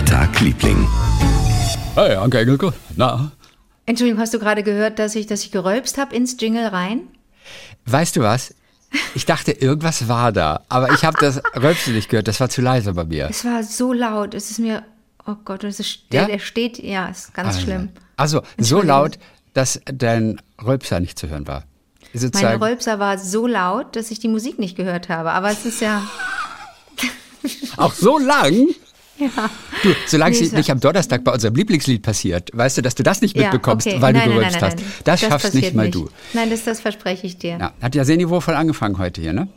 Der Tag, Liebling. Hey, Anke Engelke, na? Entschuldigung, hast du gerade gehört, dass ich, dass ich gerölpst habe ins Jingle rein? Weißt du was? Ich dachte, irgendwas war da, aber ich habe das Rülpsen nicht gehört, das war zu leise bei mir. Es war so laut, es ist mir, oh Gott, es ist, der, Ja? der steht, ja, ist ganz Also, schlimm. Also, so laut, dass dein Rülpser nicht zu hören war. Mein Sozusagen, Rölpser war so laut, dass ich die Musik nicht gehört habe, aber es ist ja, auch so lang? Ja. Du, solange es nicht am Donnerstag bei unserem Lieblingslied passiert, weißt du, dass du das nicht ja, mitbekommst, okay. weil nein, du gerülpst hast. nein, Das, schaffst nicht mal du. Nein, das, das verspreche ich dir. Ja, hat ja sehr niveauvoll angefangen heute hier, ne?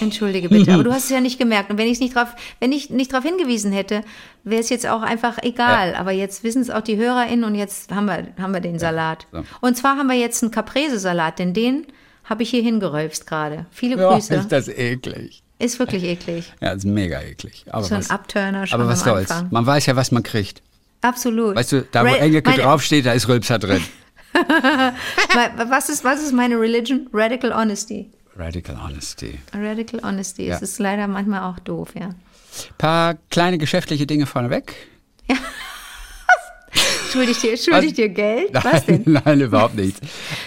Entschuldige bitte, aber du hast es ja nicht gemerkt. Und wenn ich es nicht drauf, wenn ich nicht darauf hingewiesen hätte, wäre es jetzt auch einfach egal. Aber jetzt wissen es auch die HörerInnen und jetzt haben wir, haben wir den Salat. so. Und zwar haben wir jetzt einen Caprese-Salat, denn den habe ich hier hingerölpst gerade. Viele Ja, Grüße. ist das eklig. Ist wirklich eklig. Ja, ist mega eklig. Aber So ein was, Abturner schon aber was soll's? Anfang. Man weiß ja, was man kriegt. Absolut. Weißt du, da wo Engelke draufsteht, da ist Rülpser drin. Was ist, was ist meine Religion? Radical Honesty. Radical Honesty. Radical Honesty. Ja. Es ist leider manchmal auch doof, ja. Paar kleine geschäftliche Dinge vorneweg. Schuldig dir, schuldig dir Geld? Was denn? Nein, überhaupt nicht.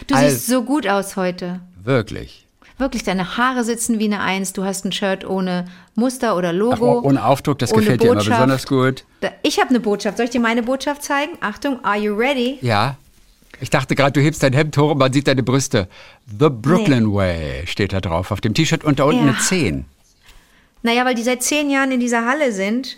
Du Also, siehst so gut aus heute. wirklich. Wirklich, deine Haare sitzen wie eine Eins. Du hast ein Shirt ohne Muster oder Ach, Logo. ohne Aufdruck, das ohne gefällt dir immer Botschaft. besonders gut. Ich habe eine Botschaft. Soll ich dir meine Botschaft zeigen? Achtung, are you ready? Ja. Ich dachte gerade, du hebst dein Hemd hoch und man sieht deine Brüste. The Brooklyn Way steht da drauf auf dem T-Shirt und da unten Ja. eine 10. Naja, weil die seit zehn Jahren in dieser Halle sind.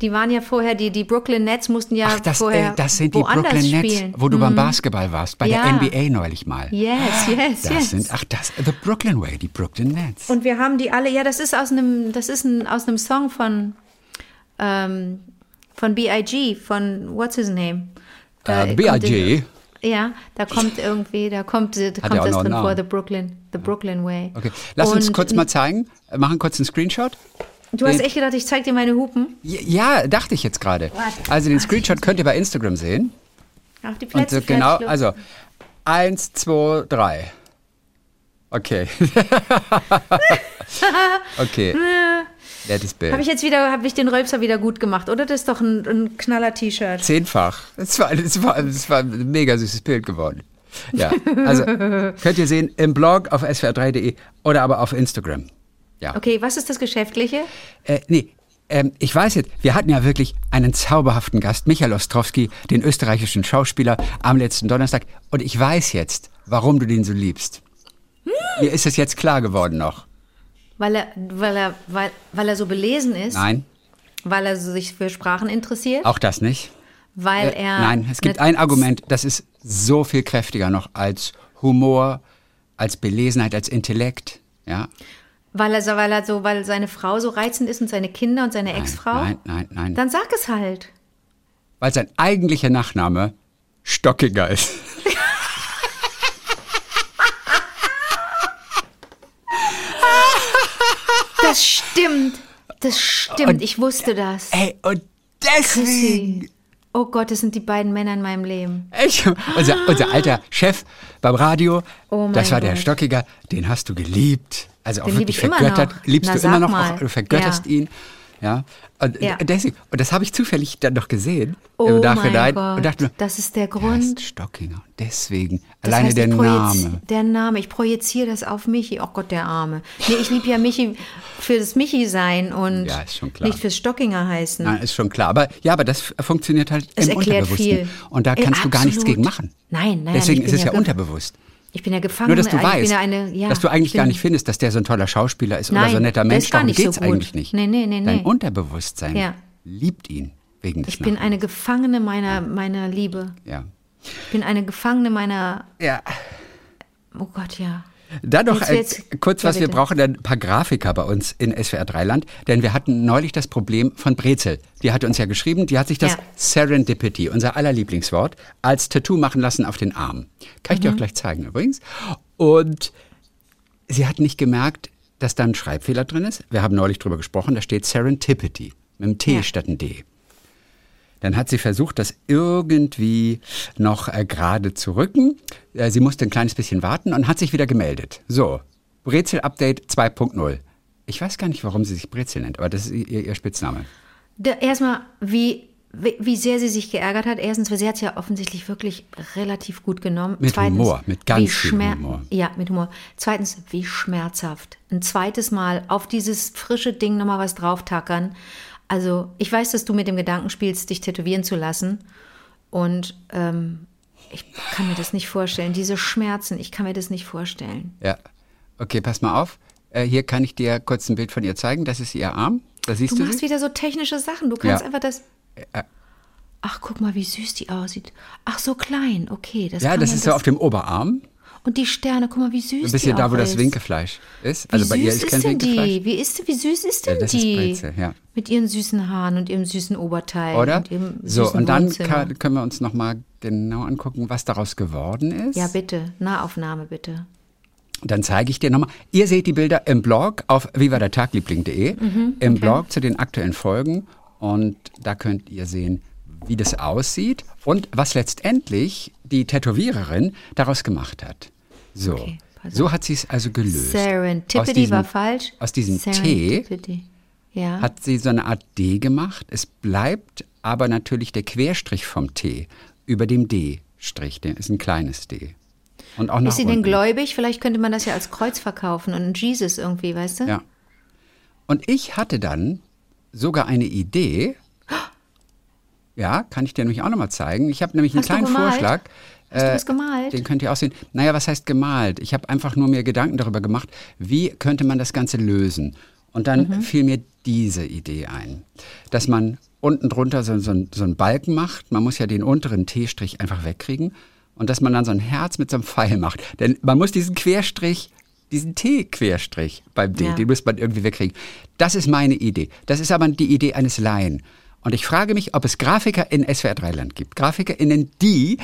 Die waren ja vorher, die, die Brooklyn Nets mussten ja Ach, das, vorher äh, das sind die Brooklyn Nets, spielen. wo du beim Basketball warst, bei Ja. der NBA neulich mal. Yes, yes, Das yes. sind, ach, das, The Brooklyn Way, die Brooklyn Nets. Und wir haben die alle, ja, das ist aus einem, das ist ein, aus einem Song von, ähm, von B.I.G., von, what's his name? Da Äh, B.I.G.. Ja, da kommt irgendwie, da kommt, da kommt das drin vor. The Brooklyn, The Brooklyn Way. Okay, lass uns Und kurz mal zeigen, machen kurz einen Screenshot. Du hast echt gedacht, ich zeig dir meine Hupen? Ja, dachte ich jetzt gerade. Also den Screenshot könnt ihr bei Instagram sehen. Auf die Und Plätze, so genau, also eins, zwei, drei. Okay. okay. Nettes Bild. Habe ich jetzt wieder, habe ich den Rölpser wieder gut gemacht, oder? Das ist doch ein, ein knaller T-Shirt. Zehnfach. Es war, es war, es war ein mega süßes Bild geworden. Ja, also könnt ihr sehen im Blog auf swr3.de oder aber auf Instagram. Ja. Okay, was ist das Geschäftliche? Äh, nee, ähm, ich weiß jetzt, wir hatten ja wirklich einen zauberhaften Gast, Michael Ostrowski, den österreichischen Schauspieler, am letzten Donnerstag. Und ich weiß jetzt, warum du den so liebst. Mir ist es jetzt klar geworden noch. Weil er, weil er, weil, weil er so belesen ist? Nein, Weil er sich für Sprachen interessiert? auch das nicht. Weil Äh, er. Nein, es gibt ein Argument, das ist so viel kräftiger noch als Humor, als Belesenheit, als Intellekt. Ja? Weil er, so- weil er so, weil seine Frau so reizend ist und seine Kinder und seine Ex-Frau? Nein, nein, nein. Dann sag es halt. Weil sein eigentlicher Nachname Stockiger ist. Das stimmt. Das stimmt. ich wusste das. Ey, und deswegen. Chrissy. Oh Gott, das sind die beiden Männer in meinem Leben. Ich, unser, unser alter Chef beim Radio, Oh das war der Gott. Stockiger, den hast du geliebt. Also auch Den lieb wirklich ich immer vergöttert. noch. Liebst Na, du immer noch, mal. auch, du vergötterst Ja. ihn. Ja. Und, Ja. Deswegen, und das habe ich zufällig dann noch gesehen Oh im mein Nachhinein Gott. und dachte mir, das ist der Grund. ist Stockinger. Deswegen. Das Alleine heißt, der Name. Der Name. Ich projiziere das auf Michi. Oh Gott, der Arme. Nee, ich liebe ja Michi für das Michi sein und Ja, nicht fürs Stockinger heißen. Nein, ist schon klar. Aber ja, aber das funktioniert halt Es im erklärt Unterbewussten. viel. Und da Äh, kannst du gar nichts gegen machen. Nein, nein, Deswegen ist es ja ge- unterbewusst. Ich bin ja gefangen. Nur, dass du ich weißt, ja eine, ja, dass du eigentlich ich gar nicht findest, dass der so ein toller Schauspieler ist oder Nein, so ein netter Mensch. Darum nicht so geht's gut. eigentlich nicht. Nee, nee, nee, Dein nee. Unterbewusstsein Ja. liebt ihn wegen des Ich bin eine Gefangene meiner, meiner Liebe. Ja. Ich bin eine Gefangene meiner. ja. Oh Gott, ja. Dann noch kurz Ja, was, wir brauchen ein paar Grafiker bei uns in SWR Dreiland, denn wir hatten neulich das Problem von Brezel. Die hat uns ja geschrieben, die hat sich das Ja. Serendipity, unser aller Lieblingswort, als Tattoo machen lassen auf den Arm. Kann ich dir Mhm. auch gleich zeigen übrigens. Und sie hat nicht gemerkt, dass da ein Schreibfehler drin ist. Wir haben neulich drüber gesprochen, da steht Serendipity mit einem T Ja. statt einem D. Dann hat sie versucht, das irgendwie noch äh, gerade zu rücken. Äh, sie musste ein kleines bisschen warten und hat sich wieder gemeldet. So, Brezel-Update 2.0. Ich weiß gar nicht, warum sie sich Brezel nennt, aber das ist ihr, ihr Spitzname. Erstmal, wie, wie sehr sie sich geärgert hat. Erstens, weil sie hat es ja offensichtlich wirklich relativ gut genommen. Mit Humor, mit ganz viel schmer- Humor. Ja, mit Humor. Zweitens, wie schmerzhaft. Ein zweites Mal auf dieses frische Ding nochmal was drauftackern. Also, ich weiß, dass du mit dem Gedanken spielst, dich tätowieren zu lassen. Und ähm, ich kann mir das nicht vorstellen. Diese Schmerzen, ich kann mir das nicht vorstellen. Ja. Okay, pass mal auf. Äh, hier kann ich dir kurz ein Bild von ihr zeigen. Das ist ihr Arm. Da siehst Du du, machst sie. wieder so technische Sachen. Du kannst Ja. einfach das. Ach, guck mal, wie süß die aussieht. Ach, so klein. Okay, das Ja, das ist so auf dem Oberarm. Und die Sterne, guck mal, wie süß Ein bisschen da, wo das ist. Winkefleisch ist. Wie Also bei süß ihr ist ist kein denn Winkefleisch. die? Wie, ist, wie süß ist Ja, denn das ist die? Brezel, ja. Mit ihren süßen Haaren und ihrem süßen Oberteil. Oder? Und So, und dann kann, können wir uns nochmal genau angucken, was daraus geworden ist. Ja, bitte. Nahaufnahme, bitte. Dann zeige ich dir nochmal. Ihr seht die Bilder im Blog auf vivadertagliebling.de, Mhm, im Blog zu den aktuellen Folgen. Und da könnt ihr sehen, wie das aussieht und was letztendlich die Tätowiererin daraus gemacht hat. So, Okay, so hat sie es also gelöst. Serendipity Aus diesem- war falsch. Aus diesem T. Ja. hat sie so eine Art D gemacht. Es bleibt aber natürlich der Querstrich vom T über dem D-Strich. Der ist ein kleines D. Und auch ist sie denn unten. gläubig? Vielleicht könnte man das ja als Kreuz verkaufen und ein Jesus irgendwie, weißt du? Ja. Und ich hatte dann sogar eine Idee. Ja, kann ich dir nämlich auch nochmal zeigen. Ich habe nämlich einen Hast du kleinen? Vorschlag. Hast du Äh, das gemalt? Den könnt ihr auch sehen. Naja, was heißt gemalt? Ich habe einfach nur mir Gedanken darüber gemacht, wie könnte man das Ganze lösen. Und dann Mhm. fiel mir diese Idee ein, dass man unten drunter so, so, so einen Balken macht. Man muss ja den unteren T-Strich einfach wegkriegen. Und dass man dann so ein Herz mit so einem Pfeil macht. Denn man muss diesen Querstrich, diesen T-Querstrich beim D, Ja. den muss man irgendwie wegkriegen. Das ist meine Idee. Das ist aber die Idee eines Laien. Und ich frage mich, ob es Grafiker in SWR 3 Land gibt. GrafikerInnen, die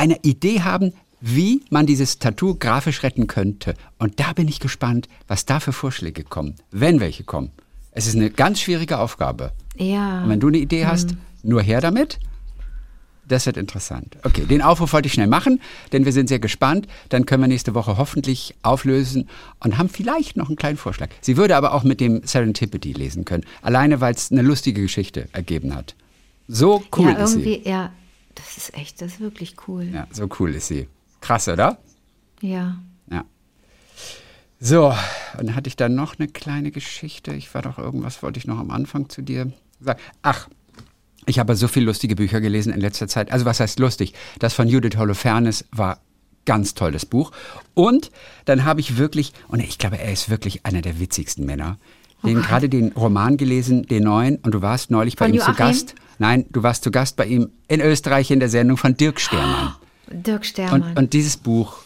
eine Idee haben, wie man dieses Tattoo grafisch retten könnte. Und da bin ich gespannt, was da für Vorschläge kommen, wenn welche kommen. Es ist eine ganz schwierige Aufgabe. Ja. Und wenn du eine Idee hast, Hm. nur her damit. Das wird interessant. Okay, den Aufruf wollte ich schnell machen, denn wir sind sehr gespannt. Dann können wir nächste Woche hoffentlich auflösen und haben vielleicht noch einen kleinen Vorschlag. Sie würde aber auch mit dem Serendipity lesen können, alleine weil es eine lustige Geschichte ergeben hat. So cool ja, ist sie. irgendwie, ja. Das ist echt, das ist wirklich cool. Ja, so cool ist sie. Krass, oder? Ja. Ja. So, und dann hatte ich dann noch eine kleine Geschichte. Ich war doch irgendwas, wollte ich noch am Anfang zu dir sagen. Ach, ich habe so viele lustige Bücher gelesen in letzter Zeit. Also was heißt lustig? Das von Judith Holofernes war ganz toll, das Buch. Und dann habe ich wirklich, und ich glaube, er ist wirklich einer der witzigsten Männer, den gerade den Roman gelesen, den neuen, und du warst neulich bei Von ihm zu Joachim? Gast. Nein, du warst zu Gast bei ihm in Österreich in der Sendung von Dirk Stermann. Dirk Stermann. Und, und dieses Buch,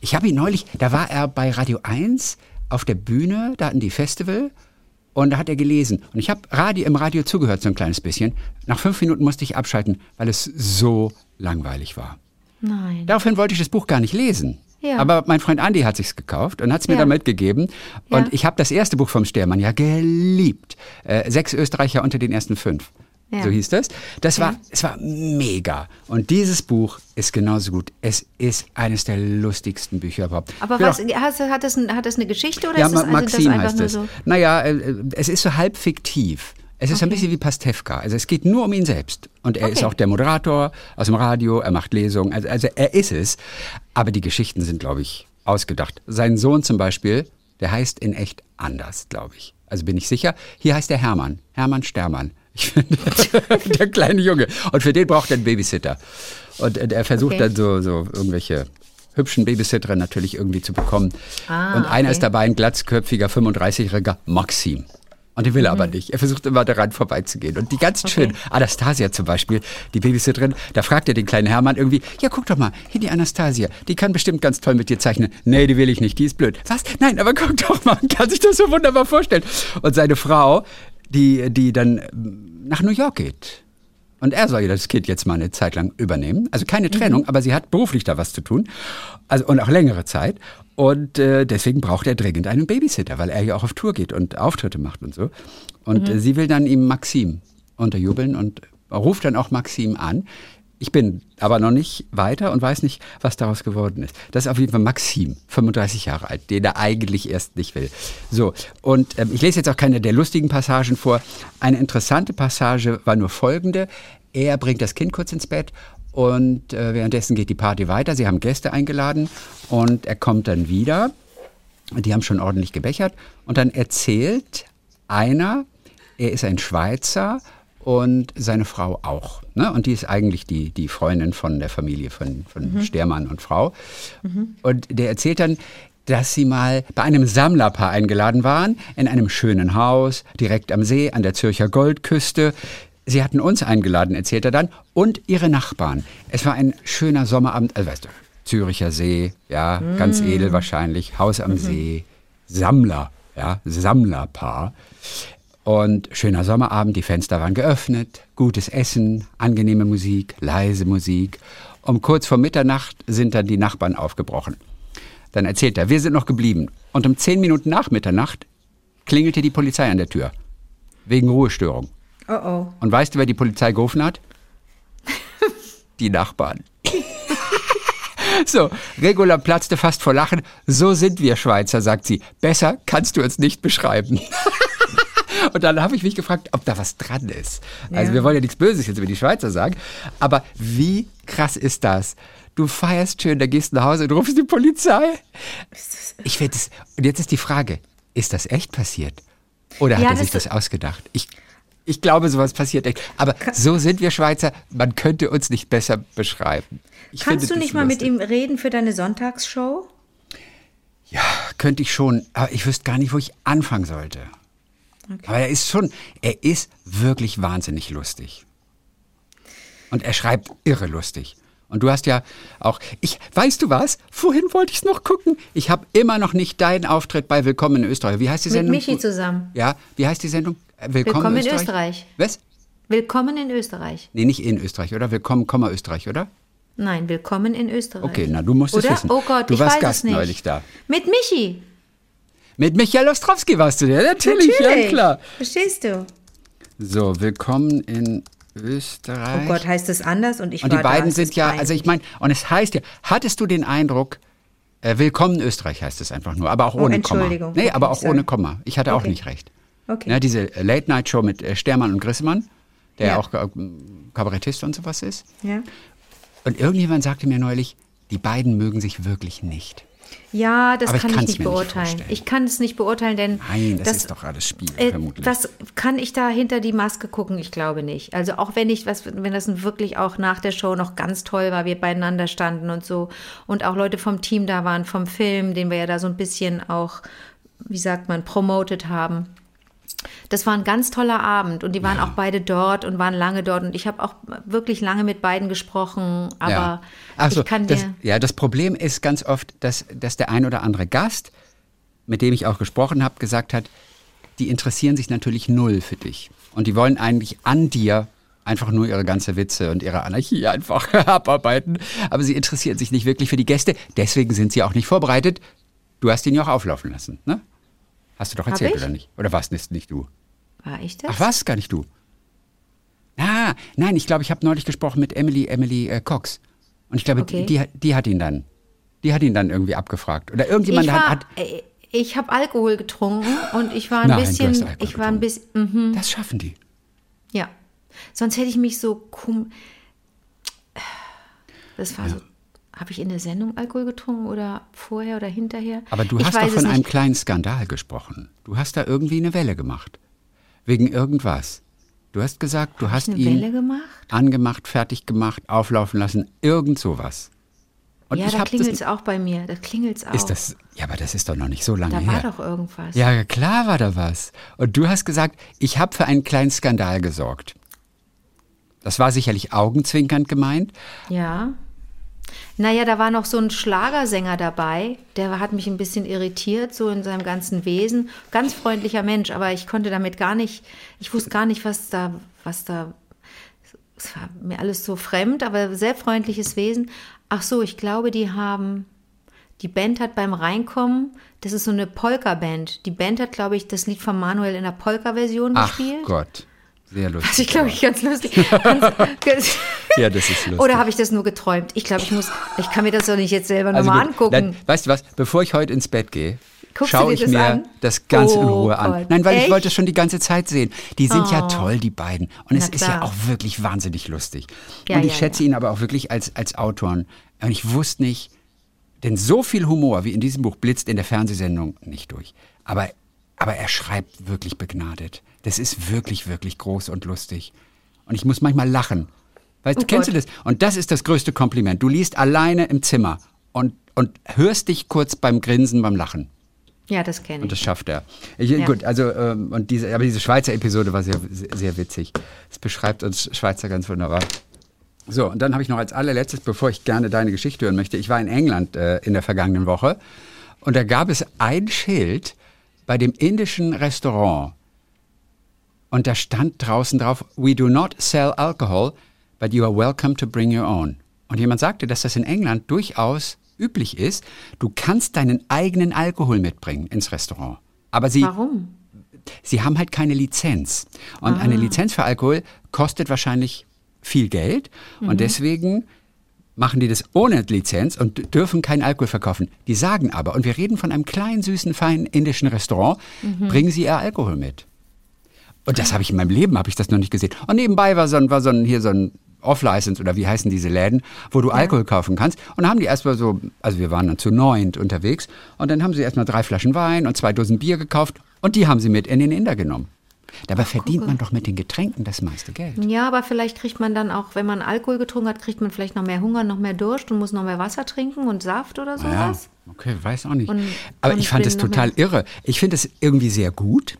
ich habe ihn neulich, da war er bei Radio 1 auf der Bühne, da hatten die Festival und da hat er gelesen. Und ich habe Radio, im Radio zugehört so ein kleines bisschen. Nach fünf Minuten musste ich abschalten, weil es so langweilig war. Nein. Daraufhin wollte ich das Buch gar nicht lesen. Ja. Aber mein Freund Andi hat sich's gekauft und hat's mir Ja. dann mitgegeben. Und Ja. ich habe das erste Buch vom Stermann ja geliebt. Äh, sechs Österreicher unter den ersten fünf. Ja. So hieß das. Das war, Ja. es war mega. Und dieses Buch ist genauso gut. Es ist eines der lustigsten Bücher überhaupt. Aber was, auch- hat, das, hat das eine Geschichte oder ja, ist das, also das Maxim einfach heißt nur es. so? Naja, äh, es ist so halb fiktiv. Es ist ein bisschen wie Pastewka. Also es geht nur um ihn selbst. Und er ist Okay. auch der Moderator aus dem Radio, er macht Lesungen. Also, also er ist es. Aber die Geschichten sind, glaube ich, ausgedacht. Sein Sohn zum Beispiel, der heißt in echt anders, glaube ich. Also bin ich sicher. Hier heißt er Hermann. Hermann Stermann. Ich finde, der kleine Junge. Und für den braucht er einen Babysitter. Und äh, er versucht Okay. dann so, so irgendwelche hübschen Babysitterin natürlich irgendwie zu bekommen. Ah, und einer okay. ist dabei ein glatzköpfiger 35-jähriger Maxim. Und den will er aber nicht. Er versucht immer daran vorbeizugehen. Und die ganzen Okay. schönen, Anastasia zum Beispiel, die Babysitterin, da fragt er den kleinen Hermann irgendwie, ja guck doch mal, hier die Anastasia, die kann bestimmt ganz toll mit dir zeichnen. Nee, die will ich nicht, die ist blöd. Was? Nein, aber guck doch mal, kann sich das so wunderbar vorstellen. Und seine Frau, die, die dann ähm, nach New York geht. Und er soll ja das Kind jetzt mal eine Zeit lang übernehmen. Also keine Trennung, aber sie hat beruflich da was zu tun. Also und auch längere Zeit. Und äh, deswegen braucht er dringend einen Babysitter, weil er ja auch auf Tour geht und Auftritte macht und so. Und äh, sie will dann ihm Maxim unterjubeln und ruft dann auch Maxim an. Ich bin aber noch nicht weiter und weiß nicht, was daraus geworden ist. Das ist auf jeden Fall Maxim, 35 Jahre alt, den er eigentlich erst nicht will. So, und ähm, ich lese jetzt auch keine der lustigen Passagen vor. Eine interessante Passage war nur folgende. Er bringt das Kind kurz ins Bett und äh, währenddessen geht die Party weiter. Sie haben Gäste eingeladen und er kommt dann wieder. Die haben schon ordentlich gebechert. Und dann erzählt einer, er ist ein Schweizer und seine Frau auch. Ne? Und die ist eigentlich die, die Freundin von der Familie von, von mhm. Stermann und Frau. Mhm. Und der erzählt dann, dass sie mal bei einem Sammlerpaar eingeladen waren, in einem schönen Haus, direkt am See, an der Zürcher Goldküste. Sie hatten uns eingeladen, erzählt er dann, und ihre Nachbarn. Es war ein schöner Sommerabend, also weißt du, Züricher See, ja, mm. ganz edel wahrscheinlich, Haus am mhm. See, Sammler, ja, Sammlerpaar. Und schöner Sommerabend, die Fenster waren geöffnet, gutes Essen, angenehme Musik, leise Musik. Um kurz vor Mitternacht sind dann die Nachbarn aufgebrochen. Dann erzählt er, wir sind noch geblieben. Und um zehn Minuten nach Mitternacht klingelte die Polizei an der Tür. Wegen Ruhestörung. Oh oh. Und weißt du, wer die Polizei gerufen hat? die Nachbarn. so, Regula platzte fast vor Lachen. So sind wir Schweizer, sagt sie. Besser kannst du uns nicht beschreiben. Und dann habe ich mich gefragt, ob da was dran ist. Also ja. Wir wollen ja nichts Böses jetzt über die Schweizer sagen, aber wie krass ist das? Du feierst schön, da gehst nach Hause und rufst die Polizei. Ich finde es. Und jetzt ist die Frage: Ist das echt passiert? Oder hat ja, er sich das ausgedacht? Ich, ich glaube, sowas passiert echt. Aber so sind wir Schweizer. Man könnte uns nicht besser beschreiben. Ich Kannst du nicht mal lustig. mit ihm reden für deine Sonntagsshow? Ja, könnte ich schon. Aber ich wüsste gar nicht, wo ich anfangen sollte. Okay. Aber er ist schon, er ist wirklich wahnsinnig lustig. Und er schreibt irre lustig. Und du hast ja auch, ich, weißt du was? Vorhin wollte ich es noch gucken. Ich habe immer noch nicht deinen Auftritt bei Willkommen in Österreich. Wie heißt die Sendung? Mit Michi zusammen. Ja, wie heißt die Sendung? Willkommen, Willkommen in Österreich? Österreich. Was? Willkommen in Österreich. Nee, nicht in Österreich, oder? Willkommen, Komma Österreich, oder? Nein, willkommen in Österreich. Okay, na, du musst oder? es wissen. Oh Gott, du ich warst weiß Gast es nicht. neulich da. Mit Michi. Mit Michael Ostrowski warst du der, natürlich, natürlich. ja klar. Verstehst du? So, willkommen in Österreich. Oh Gott, heißt es anders und ich Und die beiden da, sind ja, peinlich. also ich meine, und es heißt ja, hattest du den Eindruck, äh, Willkommen in Österreich heißt es einfach nur, aber auch oh, ohne Entschuldigung. Komma. Nee, aber auch ohne Komma. Ich hatte okay. auch nicht recht. Okay. Ja, diese Late-Night-Show mit äh, Stermann und Grissemann, der ja. auch äh, Kabarettist und sowas ist. Ja. Und irgendjemand sagte mir neulich, die beiden mögen sich wirklich nicht. Ja, das kann ich nicht beurteilen. Nicht ich kann es nicht beurteilen, denn. Nein, das, das ist doch alles Spiel, äh, vermutlich. Das kann ich da hinter die Maske gucken? Ich glaube nicht. Also auch wenn ich, was, wenn das wirklich auch nach der Show noch ganz toll war, wir beieinander standen und so und auch Leute vom Team da waren, vom Film, den wir ja da so ein bisschen auch, wie sagt man, promoted haben. Das war ein ganz toller Abend und die waren ja. auch beide dort und waren lange dort und ich habe auch wirklich lange mit beiden gesprochen, aber ja. Ach so, ich kann das, dir Ja, das Problem ist ganz oft, dass, dass der ein oder andere Gast, mit dem ich auch gesprochen habe, gesagt hat, die interessieren sich natürlich null für dich und die wollen eigentlich an dir einfach nur ihre ganze Witze und ihre Anarchie einfach abarbeiten, aber sie interessieren sich nicht wirklich für die Gäste, deswegen sind sie auch nicht vorbereitet. Du hast ihn ja auch auflaufen lassen, ne? Hast du doch erzählt, oder nicht? Oder warst es nicht du? War ich das? Ach, war es gar nicht du? Ah, nein, ich glaube, ich habe neulich gesprochen mit Emily, Emily äh, Cox. Und ich glaube, okay. die, die, die, hat ihn dann, die hat ihn dann irgendwie abgefragt. Oder irgendjemand ich war, hat, hat äh, ich habe Alkohol getrunken und ich war ein Nein, bisschen, ich war ein bisschen. Mhm. Das schaffen die. Ja, sonst hätte ich mich so kum. Das war ja. so habe ich in der Sendung Alkohol getrunken oder vorher oder hinterher? Aber du ich hast doch von einem kleinen Skandal gesprochen. Du hast da irgendwie eine Welle gemacht. Wegen irgendwas. Du hast gesagt, du Hab hast ihn angemacht, fertig gemacht, auflaufen lassen, irgend sowas. Und ja, da klingelt es auch bei mir. Da klingelt auch. Ist das, ja, aber das ist doch noch nicht so lange her. Da war doch irgendwas. Ja, klar war da was. Und du hast gesagt, ich habe für einen kleinen Skandal gesorgt. Das war sicherlich augenzwinkernd gemeint. Ja. Naja, da war noch so ein Schlagersänger dabei, der hat mich ein bisschen irritiert, so in seinem ganzen Wesen. Ganz freundlicher Mensch, aber ich konnte damit gar nicht, ich wusste gar nicht, was da, was da, es war mir alles so fremd, aber sehr freundliches Wesen. Ach so, ich glaube, die haben, die Band hat beim Reinkommen, das ist so eine Polka-Band. Die Band hat, glaube ich, das Lied von Manuel in der Polka-Version gespielt. Ach Gott. Sehr lustig. Das ist, glaube ich, ganz lustig. Ganz, ja, das ist lustig. Oder habe ich das nur geträumt? Ich glaube, ich muss, ich kann mir das doch nicht jetzt selber also nochmal angucken. Dann, weißt du was, bevor ich heute ins Bett gehe, schaue ich mir an? das ganz oh in Ruhe an. Gott. Nein, weil Echt? ich wollte es schon die ganze Zeit sehen. Die sind oh. ja toll, die beiden. Und es ist ja auch wirklich wahnsinnig lustig. Ja, und ich ja, schätze ja. ihn aber auch wirklich als, als Autoren. Und ich wusste nicht, denn so viel Humor wie in diesem Buch blitzt in der Fernsehsendung nicht durch. Aber, aber er schreibt wirklich begnadet. Das ist wirklich, wirklich groß und lustig. Und ich muss manchmal lachen. Weißt du, oh kennst Gott. du das? Und das ist das größte Kompliment. Du liest alleine im Zimmer und, und hörst dich kurz beim Grinsen, beim Lachen. Ja, das kenne ich. Und das schafft er. Ich, ja. Gut, also, ähm, und diese, aber diese Schweizer Episode war sehr, sehr witzig. Es beschreibt uns Schweizer ganz wunderbar. So, und dann habe ich noch als allerletztes, bevor ich gerne deine Geschichte hören möchte, ich war in England äh, in der vergangenen Woche und da gab es ein Schild bei dem indischen Restaurant und da stand draußen drauf, We do not sell alcohol, but you are welcome to bring your own. Und jemand sagte, dass das in England durchaus üblich ist. Du kannst deinen eigenen Alkohol mitbringen ins Restaurant. Aber sie, Warum? Sie haben halt keine Lizenz. Und ah. eine Lizenz für Alkohol kostet wahrscheinlich viel Geld. Mhm. Und deswegen machen die das ohne Lizenz und dürfen keinen Alkohol verkaufen. Die sagen aber, und wir reden von einem kleinen, süßen, feinen indischen Restaurant, mhm. bringen sie ihr Alkohol mit. Und das habe ich in meinem Leben, habe ich das noch nicht gesehen. Und nebenbei war so ein, war so ein, hier so ein Off-License oder wie heißen diese Läden, wo du ja. Alkohol kaufen kannst. Und dann haben die erstmal so, also wir waren dann zu neunt unterwegs und dann haben sie erstmal drei Flaschen Wein und zwei Dosen Bier gekauft und die haben sie mit in den Inder genommen. Dabei verdient Gucke. man doch mit den Getränken das meiste Geld. Ja, aber vielleicht kriegt man dann auch, wenn man Alkohol getrunken hat, kriegt man vielleicht noch mehr Hunger, noch mehr Durst und muss noch mehr Wasser trinken und Saft oder sowas. Ja, okay, weiß auch nicht. Und, aber und ich fand es total irre. Ich finde es irgendwie sehr gut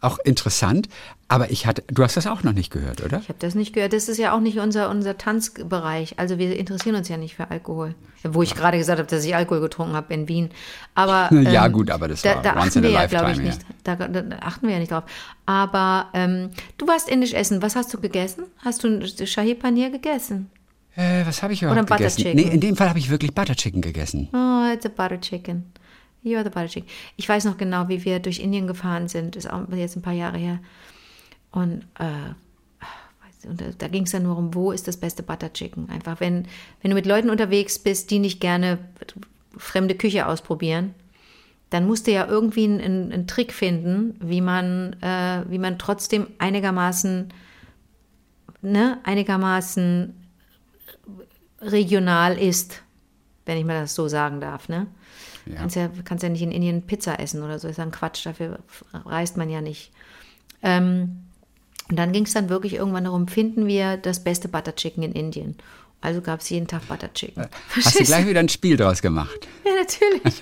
auch interessant. Aber ich hatte, du hast das auch noch nicht gehört, oder? Ich habe das nicht gehört. Das ist ja auch nicht unser, unser Tanzbereich. Also wir interessieren uns ja nicht für Alkohol. Wo ich gerade gesagt habe, dass ich Alkohol getrunken habe in Wien. Aber ähm, ja gut, aber das da, war da once in a ja, lifetime. Ich nicht. Da, da, achten wir ja nicht drauf. Aber ähm, du warst indisch essen. Was hast du gegessen? Hast du Shahi Paneer gegessen? Äh, was habe ich überhaupt Oder gegessen? Butter Chicken? Nee, in dem Fall habe ich wirklich Butter Chicken gegessen. Oh, it's a Butter Chicken. You're the butter chicken. Ich weiß noch genau, wie wir durch Indien gefahren sind. Ist auch jetzt ein paar Jahre her. Und, äh, und da, da ging es dann nur um, wo ist das beste Butter Chicken. Einfach, wenn, wenn du mit Leuten unterwegs bist, die nicht gerne fremde Küche ausprobieren, dann musst du ja irgendwie einen, einen Trick finden, wie man, äh, wie man trotzdem einigermaßen, ne, einigermaßen regional ist, wenn ich mal das so sagen darf, ne? Ja. Kannst, ja, kannst ja nicht in Indien Pizza essen oder so, ist ein Quatsch, dafür reist man ja nicht. Ähm, und dann ging es dann wirklich irgendwann darum, finden wir das beste Butter Chicken in Indien. Also gab es jeden Tag Butter Chicken. Äh, hast du gleich wieder ein Spiel draus gemacht? Ja, natürlich.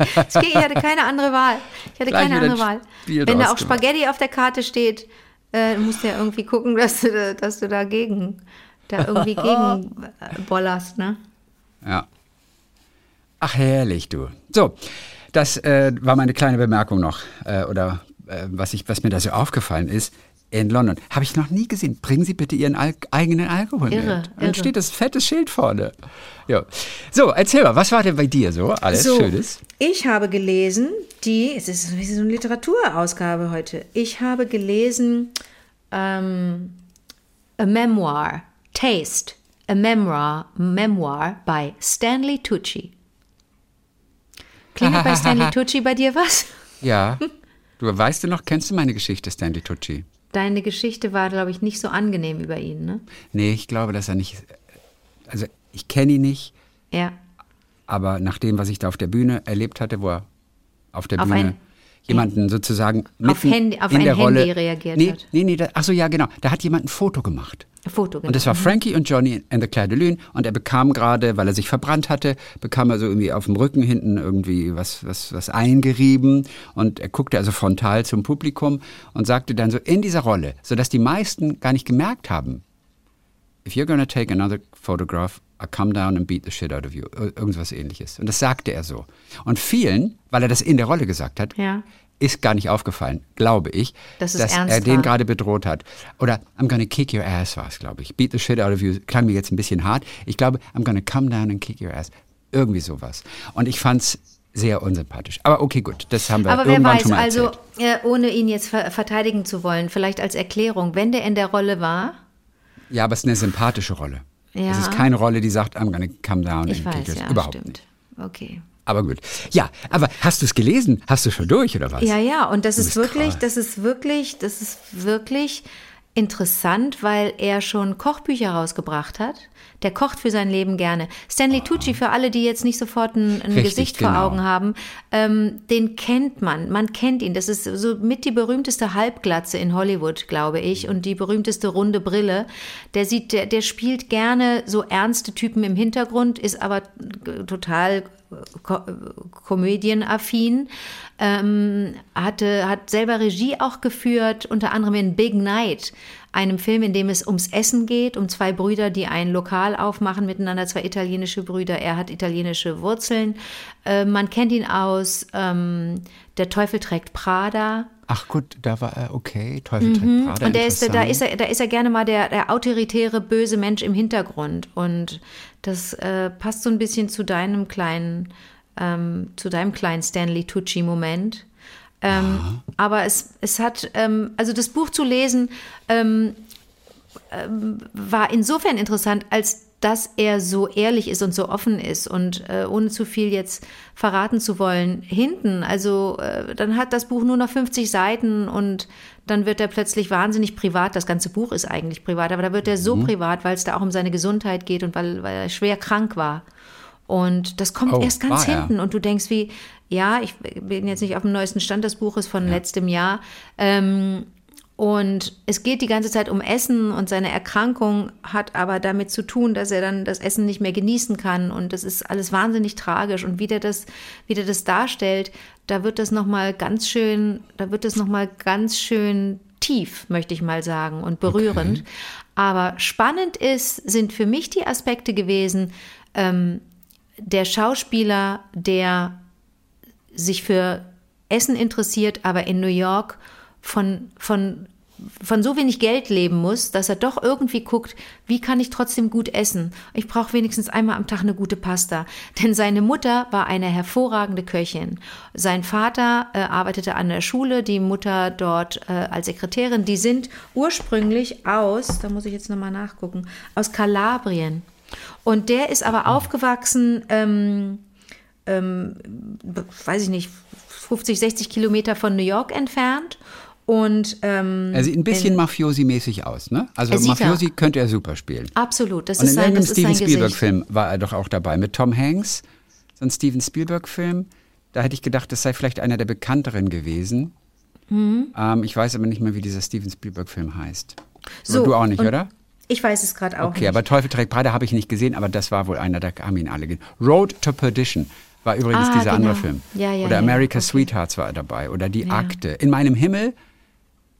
Ich hatte keine andere Wahl. Ich hatte gleich keine andere Wahl. Spiel Wenn da auch Spaghetti gemacht. auf der Karte steht, äh, musst du ja irgendwie gucken, dass du, dass du dagegen, da irgendwie gegen äh, bollerst, ne? Ja. Ach, herrlich, du. So, das äh, war meine kleine Bemerkung noch. Äh, oder äh, was, ich, was mir da so aufgefallen ist. In London. Habe ich noch nie gesehen. Bringen Sie bitte Ihren Al eigenen Alkohol irre, mit. Dann irre. steht das fettes Schild vorne. Ja. So, erzähl mal, was war denn bei dir so alles so, Schönes? Ich habe gelesen, die, es ist so eine Literaturausgabe heute. Ich habe gelesen ähm, A Memoir, Taste, a Memoir, Memoir by Stanley Tucci. Klingelt bei Stanley Tucci bei dir was? Ja. Du weißt du noch, kennst du meine Geschichte, Stanley Tucci? Deine Geschichte war, glaube ich, nicht so angenehm über ihn, ne? Nee, ich glaube, dass er nicht. Also, ich kenne ihn nicht. Ja. Aber nach dem, was ich da auf der Bühne erlebt hatte, wo er auf der auf Bühne ein, jemanden sozusagen auf, Handy, auf in ein der Handy Rolle, reagiert nee, hat. Nee, nee, da, ach so, ja, genau. Da hat jemand ein Foto gemacht. Foto, genau. Und das war mhm. Frankie und Johnny and the Claire de Lune und er bekam gerade, weil er sich verbrannt hatte, bekam er so irgendwie auf dem Rücken hinten irgendwie was, was, was eingerieben und er guckte also frontal zum Publikum und sagte dann so in dieser Rolle, sodass die meisten gar nicht gemerkt haben, if you're gonna take another photograph, I come down and beat the shit out of you. Irgendwas ähnliches. Und das sagte er so. Und vielen, weil er das in der Rolle gesagt hat, ja ist gar nicht aufgefallen, glaube ich, das dass er den gerade bedroht hat. Oder I'm gonna kick your ass war es, glaube ich. Beat the shit out of you klang mir jetzt ein bisschen hart. Ich glaube, I'm gonna come down and kick your ass. Irgendwie sowas. Und ich fand's sehr unsympathisch. Aber okay, gut, das haben wir Aber wer irgendwann weiß, schon mal also erzählt. äh, ohne ihn jetzt ver verteidigen zu wollen, vielleicht als Erklärung, wenn der in der Rolle war, Ja, aber es ist eine sympathische Rolle. Ja. Es ist keine Rolle, die sagt, I'm gonna come down ich and weiß, ja, Überhaupt stimmt. nicht. Okay. Aber gut. Ja, aber hast du es gelesen? Hast du schon durch oder was? Ja, ja, und das ist wirklich, krass. das ist wirklich, das ist wirklich interessant, weil er schon Kochbücher rausgebracht hat. Der kocht für sein Leben gerne. Stanley Tucci, für alle, die jetzt nicht sofort ein, ein Richtig, Gesicht vor genau. Augen haben, ähm, den kennt man. Man kennt ihn. Das ist so mit die berühmteste Halbglatze in Hollywood, glaube ich, und die berühmteste runde Brille. Der sieht, der, der spielt gerne so ernste Typen im Hintergrund, ist aber äh, total ko komödienaffin, ähm, hatte, hat selber Regie auch geführt, unter anderem in Big Night, einem Film, in dem es ums Essen geht, um zwei Brüder, die ein Lokal aufmachen miteinander, zwei italienische Brüder. Er hat italienische Wurzeln. Äh, man kennt ihn aus ähm, Der Teufel trägt Prada. Ach gut, da war er okay. Teufel trägt Prada. Mhm. Und der ist, da ist er, da ist er gerne mal der, der autoritäre, böse Mensch im Hintergrund. Und das äh, passt so ein bisschen zu deinem kleinen, ähm, zu deinem kleinen Stanley Tucci-Moment. Ähm, aber es, es hat, ähm, also das Buch zu lesen, ähm, ähm, war insofern interessant, als dass er so ehrlich ist und so offen ist und äh, ohne zu viel jetzt verraten zu wollen, hinten, also äh, dann hat das Buch nur noch 50 Seiten und dann wird er plötzlich wahnsinnig privat. Das ganze Buch ist eigentlich privat, aber da wird er Mhm. so privat, weil es da auch um seine Gesundheit geht und weil, weil er schwer krank war. Und das kommt Oh, erst ganz war er? hinten und du denkst wie, ja, ich bin jetzt nicht auf dem neuesten Stand des Buches von letztem Jahr. Ähm, und es geht die ganze Zeit um Essen und seine Erkrankung hat aber damit zu tun, dass er dann das Essen nicht mehr genießen kann und das ist alles wahnsinnig tragisch und wie der das, wie der das darstellt, da wird das noch mal ganz schön, da wird das noch mal ganz schön tief, möchte ich mal sagen und berührend. Aber spannend ist, sind für mich die Aspekte gewesen, ähm, der Schauspieler, der sich für Essen interessiert, aber in New York von, von, von so wenig Geld leben muss, dass er doch irgendwie guckt, wie kann ich trotzdem gut essen? Ich brauche wenigstens einmal am Tag eine gute Pasta. Denn seine Mutter war eine hervorragende Köchin. Sein Vater äh, arbeitete an der Schule, die Mutter dort äh, als Sekretärin. Die sind ursprünglich aus, da muss ich jetzt nochmal nachgucken, aus Kalabrien. Und der ist aber aufgewachsen, ähm, ähm, weiß ich nicht, 50, 60 Kilometer von New York entfernt. Und ähm, Er sieht ein bisschen Mafiosi-mäßig aus, ne? Also Er Mafiosi ja. könnte er super spielen. absolut, das Und ist in sein, das ist sein Steven. Spielberg-Film war er doch auch dabei mit Tom Hanks. So ein Steven Spielberg-Film. Da hätte ich gedacht, das sei vielleicht einer der bekannteren gewesen. Mhm. Ähm, ich weiß aber nicht mehr, wie dieser Steven Spielberg-Film heißt. So, du auch nicht, und oder? Ich weiß es gerade auch Okay, nicht. aber Teufel trägt Prada habe ich nicht gesehen, aber das war wohl einer, da haben ihn alle gesehen. Road to Perdition war übrigens Ah, dieser andere genau. Film. Ja, ja, oder ja, America's okay. Sweethearts war er dabei. Oder Die Akte. In meinem Himmel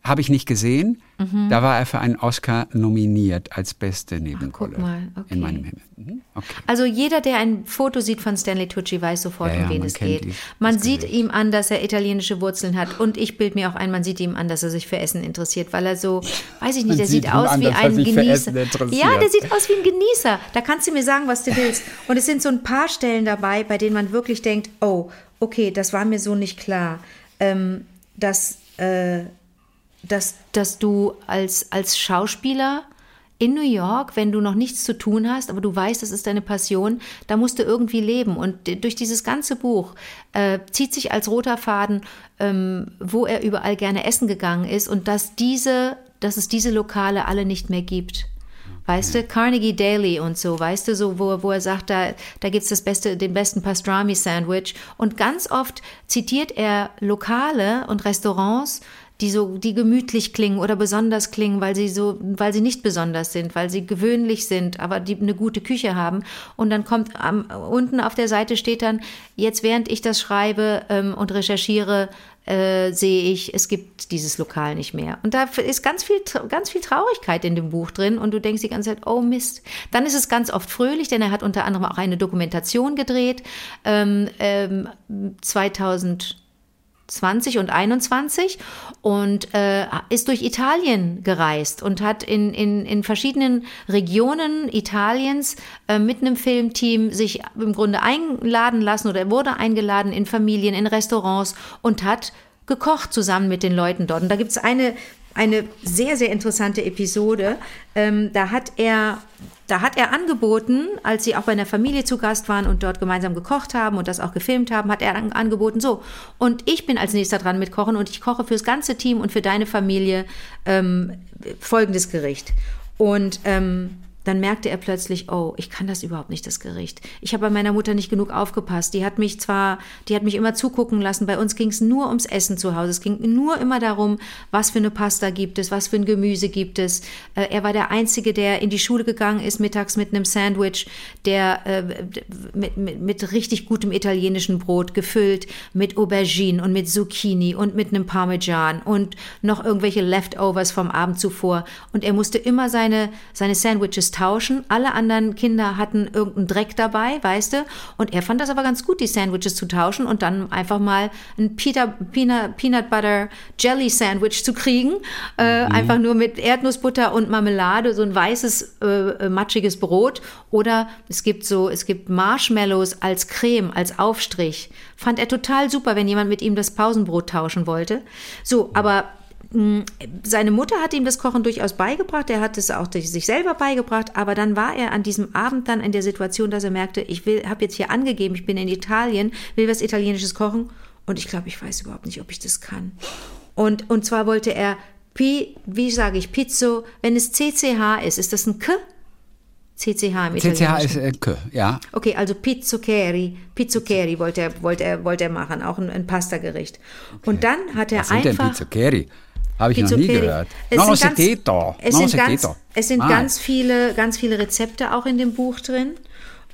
habe ich nicht gesehen. Mhm. Da war er für einen Oscar nominiert als beste Nebenrolle. guck mal, okay. In meinem Himmel. Mhm, Okay. Also jeder, der ein Foto sieht von Stanley Tucci, weiß sofort, Ja, ja, um wen es geht. die- man sieht Gesicht. ihm an, dass er italienische Wurzeln hat. Und ich bild mir auch ein, man sieht ihm an, dass er sich für Essen interessiert, weil er so, weiß ich nicht, der sieht sieht aus an, wie ein Genießer. Ja, der sieht aus wie ein Genießer. Da kannst du mir sagen, was du willst. Und es sind so ein paar Stellen dabei, bei denen man wirklich denkt, oh, okay, das war mir so nicht klar. Ähm, dass, äh, dass, dass du als, als Schauspieler in New York, wenn du noch nichts zu tun hast, aber du weißt, das ist deine Passion, da musst du irgendwie leben. Und durch dieses ganze Buch äh, zieht sich als roter Faden, ähm, wo er überall gerne essen gegangen ist und dass diese, dass es diese Lokale alle nicht mehr gibt. Weißt du, Carnegie Daily und so, weißt du, so, wo, wo er sagt, da, da gibt's das beste, den besten Pastrami-Sandwich. Und ganz oft zitiert er Lokale und Restaurants, die so, die gemütlich klingen oder besonders klingen, weil sie so, weil sie nicht besonders sind, weil sie gewöhnlich sind, aber die eine gute Küche haben. Und dann kommt am, unten auf der Seite steht dann, jetzt während ich das schreibe ähm, und recherchiere, äh, sehe ich, es gibt dieses Lokal nicht mehr. Und da ist ganz viel, ganz viel Traurigkeit in dem Buch drin und du denkst die ganze Zeit, oh Mist. Dann ist es ganz oft fröhlich, denn er hat unter anderem auch eine Dokumentation gedreht. Ähm, ähm, 2000 20 und 21 und äh, ist durch Italien gereist und hat in, in, in verschiedenen Regionen Italiens äh, mit einem Filmteam sich im Grunde einladen lassen oder wurde eingeladen in Familien, in Restaurants und hat gekocht zusammen mit den Leuten dort. Und da gibt es eine, eine sehr, sehr interessante Episode. Ähm, da hat er da hat er angeboten, als sie auch bei einer Familie zu Gast waren und dort gemeinsam gekocht haben und das auch gefilmt haben, hat er angeboten, so, und ich bin als nächster dran mit Kochen und ich koche fürs ganze Team und für deine Familie ähm, folgendes Gericht. Und ähm, dann merkte er plötzlich, oh, ich kann das überhaupt nicht, das Gericht. Ich habe bei meiner Mutter nicht genug aufgepasst. Die hat mich zwar, die hat mich immer zugucken lassen. Bei uns ging es nur ums Essen zu Hause. Es ging nur immer darum, was für eine Pasta gibt es, was für ein Gemüse gibt es. Äh, er war der Einzige, der in die Schule gegangen ist, mittags mit einem Sandwich, der äh, mit, mit, mit richtig gutem italienischen Brot gefüllt, mit Aubergine und mit Zucchini und mit einem Parmesan und noch irgendwelche Leftovers vom Abend zuvor. Und er musste immer seine, seine Sandwiches tauschen. Alle anderen Kinder hatten irgendeinen Dreck dabei, weißt du? Und er fand das aber ganz gut, die Sandwiches zu tauschen und dann einfach mal ein Peanut, Peanut, Peanut Butter Jelly Sandwich zu kriegen. Äh, mhm. Einfach nur mit Erdnussbutter und Marmelade, so ein weißes, äh, äh, matschiges Brot. Oder es gibt so, es gibt Marshmallows als Creme, als Aufstrich. Fand er total super, wenn jemand mit ihm das Pausenbrot tauschen wollte. So, aber seine Mutter hat ihm das Kochen durchaus beigebracht, er hat es auch sich selber beigebracht, aber dann war er an diesem Abend dann in der Situation, dass er merkte, ich will, habe jetzt hier angegeben, ich bin in Italien, will was Italienisches kochen und ich glaube, ich weiß überhaupt nicht, ob ich das kann. Und, und zwar wollte er, Pi, wie sage ich, Pizzo, wenn es CCH ist, ist das ein K? CCH im CCH ist äh, K, ja. Okay, also Pizzuccheri, Pizzuccheri wollte er, wollte er, wollte er machen, auch ein, ein Pastagericht. Okay. Und dann hat er Was einfach... Sind denn Pizzuccheri? Habe ich noch nie gehört. Es no, sind, ganz, es sind, ganz, es sind ah. ganz, viele, ganz viele Rezepte auch in dem Buch drin.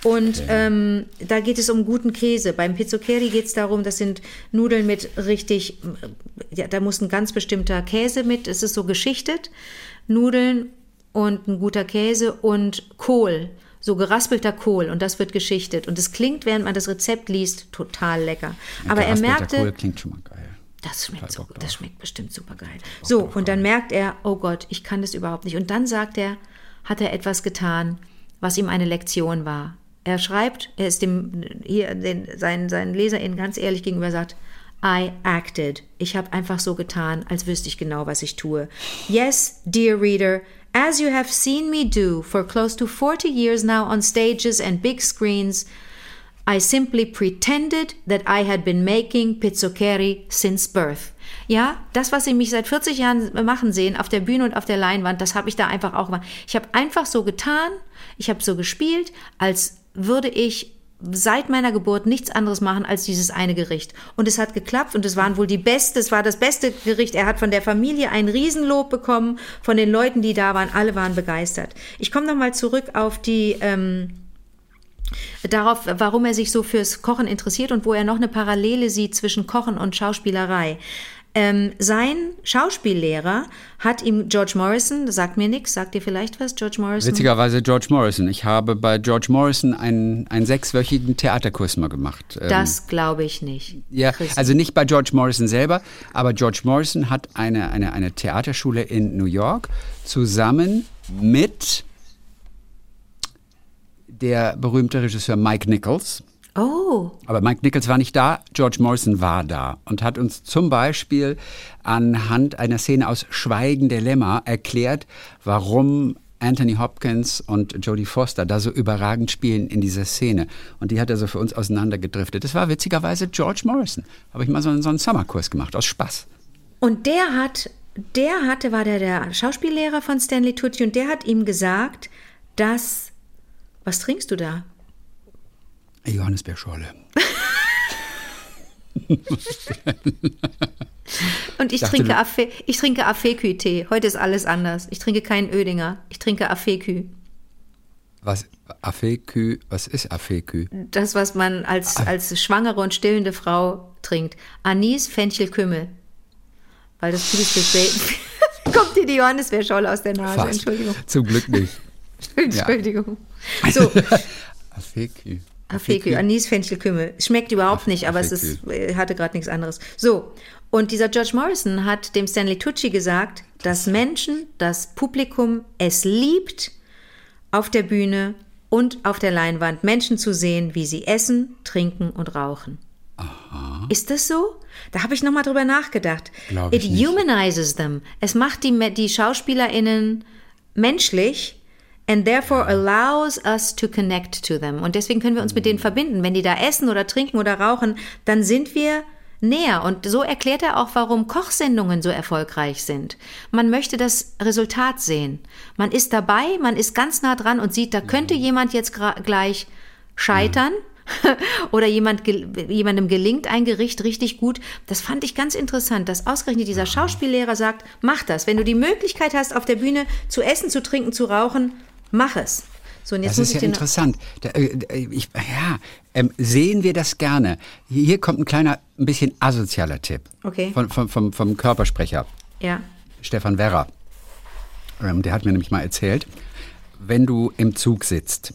Und okay. ähm, da geht es um guten Käse. Beim Pizzoccheri geht es darum, das sind Nudeln mit richtig, ja, da muss ein ganz bestimmter Käse mit, es ist so geschichtet. Nudeln und ein guter Käse und Kohl, so geraspelter Kohl und das wird geschichtet. Und es klingt, während man das Rezept liest, total lecker. Aber er merkte. Kohl klingt schon mal geil. Das schmeckt, so, das schmeckt bestimmt super geil. So, und dann merkt er, oh Gott, ich kann das überhaupt nicht. Und dann sagt er, hat er etwas getan, was ihm eine Lektion war. Er schreibt, er ist dem, hier, den, seinen, seinen LeserInnen ganz ehrlich gegenüber, sagt, I acted. Ich habe einfach so getan, als wüsste ich genau, was ich tue. Yes, dear reader, as you have seen me do for close to 40 years now on stages and big screens, I simply pretended that I had been making pizzoccheri since birth. Ja, das, was Sie mich seit 40 Jahren machen sehen, auf der Bühne und auf der Leinwand, das habe ich da einfach auch gemacht. Ich habe einfach so getan, ich habe so gespielt, als würde ich seit meiner Geburt nichts anderes machen als dieses eine Gericht. Und es hat geklappt und es waren wohl die beste, es war das beste Gericht. Er hat von der Familie ein Riesenlob bekommen, von den Leuten, die da waren, alle waren begeistert. Ich komme nochmal zurück auf die, ähm, darauf, warum er sich so fürs Kochen interessiert und wo er noch eine Parallele sieht zwischen Kochen und Schauspielerei. Ähm, sein Schauspiellehrer hat ihm George Morrison, sagt mir nichts, sagt dir vielleicht was, George Morrison? Witzigerweise George Morrison. Ich habe bei George Morrison einen, einen sechswöchigen Theaterkurs mal gemacht. Ähm, das glaube ich nicht. Ja, Christen. also nicht bei George Morrison selber, aber George Morrison hat eine, eine, eine Theaterschule in New York zusammen mit der berühmte Regisseur Mike Nichols. Oh. Aber Mike Nichols war nicht da, George Morrison war da und hat uns zum Beispiel anhand einer Szene aus Schweigen der Lämmer erklärt, warum Anthony Hopkins und Jodie Foster da so überragend spielen in dieser Szene. Und die hat er so für uns auseinandergedriftet. Das war witzigerweise George Morrison. Habe ich mal so einen, so einen Summerkurs gemacht, aus Spaß. Und der hat, der hatte, war der der Schauspiellehrer von Stanley Tucci und der hat ihm gesagt, dass was trinkst du da? Johannisbeerschorle. Und ich, trinke Affe, ich trinke Afekü-Tee. Heute ist alles anders. Ich trinke keinen Ödinger. Ich trinke Afekü. Was, Afekü, was ist Afekü? Das, was man als, als schwangere und stillende Frau trinkt. Anis, Fenchel, Kümmel. Weil das Baby. Kommt dir die Johannisbeerschorle aus der Nase? Fast. Entschuldigung. Zum Glück nicht. Entschuldigung. Ja. So. Afeki. Afekü, Anis, Fenchel, Kümmel. Schmeckt überhaupt nicht, aber es ist, äh, hatte gerade nichts anderes. So, und dieser George Morrison hat dem Stanley Tucci gesagt, dass Menschen, das Publikum es liebt, auf der Bühne und auf der Leinwand Menschen zu sehen, wie sie essen, trinken und rauchen. Aha. Ist das so? Da habe ich nochmal drüber nachgedacht. It ich nicht. humanizes them. Es macht die, die SchauspielerInnen menschlich and therefore allows us to connect to them. Und deswegen können wir uns mit denen verbinden. Wenn die da essen oder trinken oder rauchen, dann sind wir näher. Und so erklärt er auch, warum Kochsendungen so erfolgreich sind. Man möchte das Resultat sehen. Man ist dabei, man ist ganz nah dran und sieht, da könnte jemand jetzt gleich scheitern. Oder jemand, jemandem gelingt ein Gericht richtig gut. Das fand ich ganz interessant, dass ausgerechnet dieser Schauspiellehrer sagt, mach das. Wenn du die Möglichkeit hast, auf der Bühne zu essen, zu trinken, zu rauchen, mach es. So, und jetzt Das muss ist ich ja interessant. Da, äh, ich, ja, ähm, sehen wir das gerne. Hier kommt ein kleiner, ein bisschen asozialer Tipp. Okay. Von, vom, vom, vom Körpersprecher, Ja. Stefan Werrer. Ähm, der hat mir nämlich mal erzählt, wenn du im Zug sitzt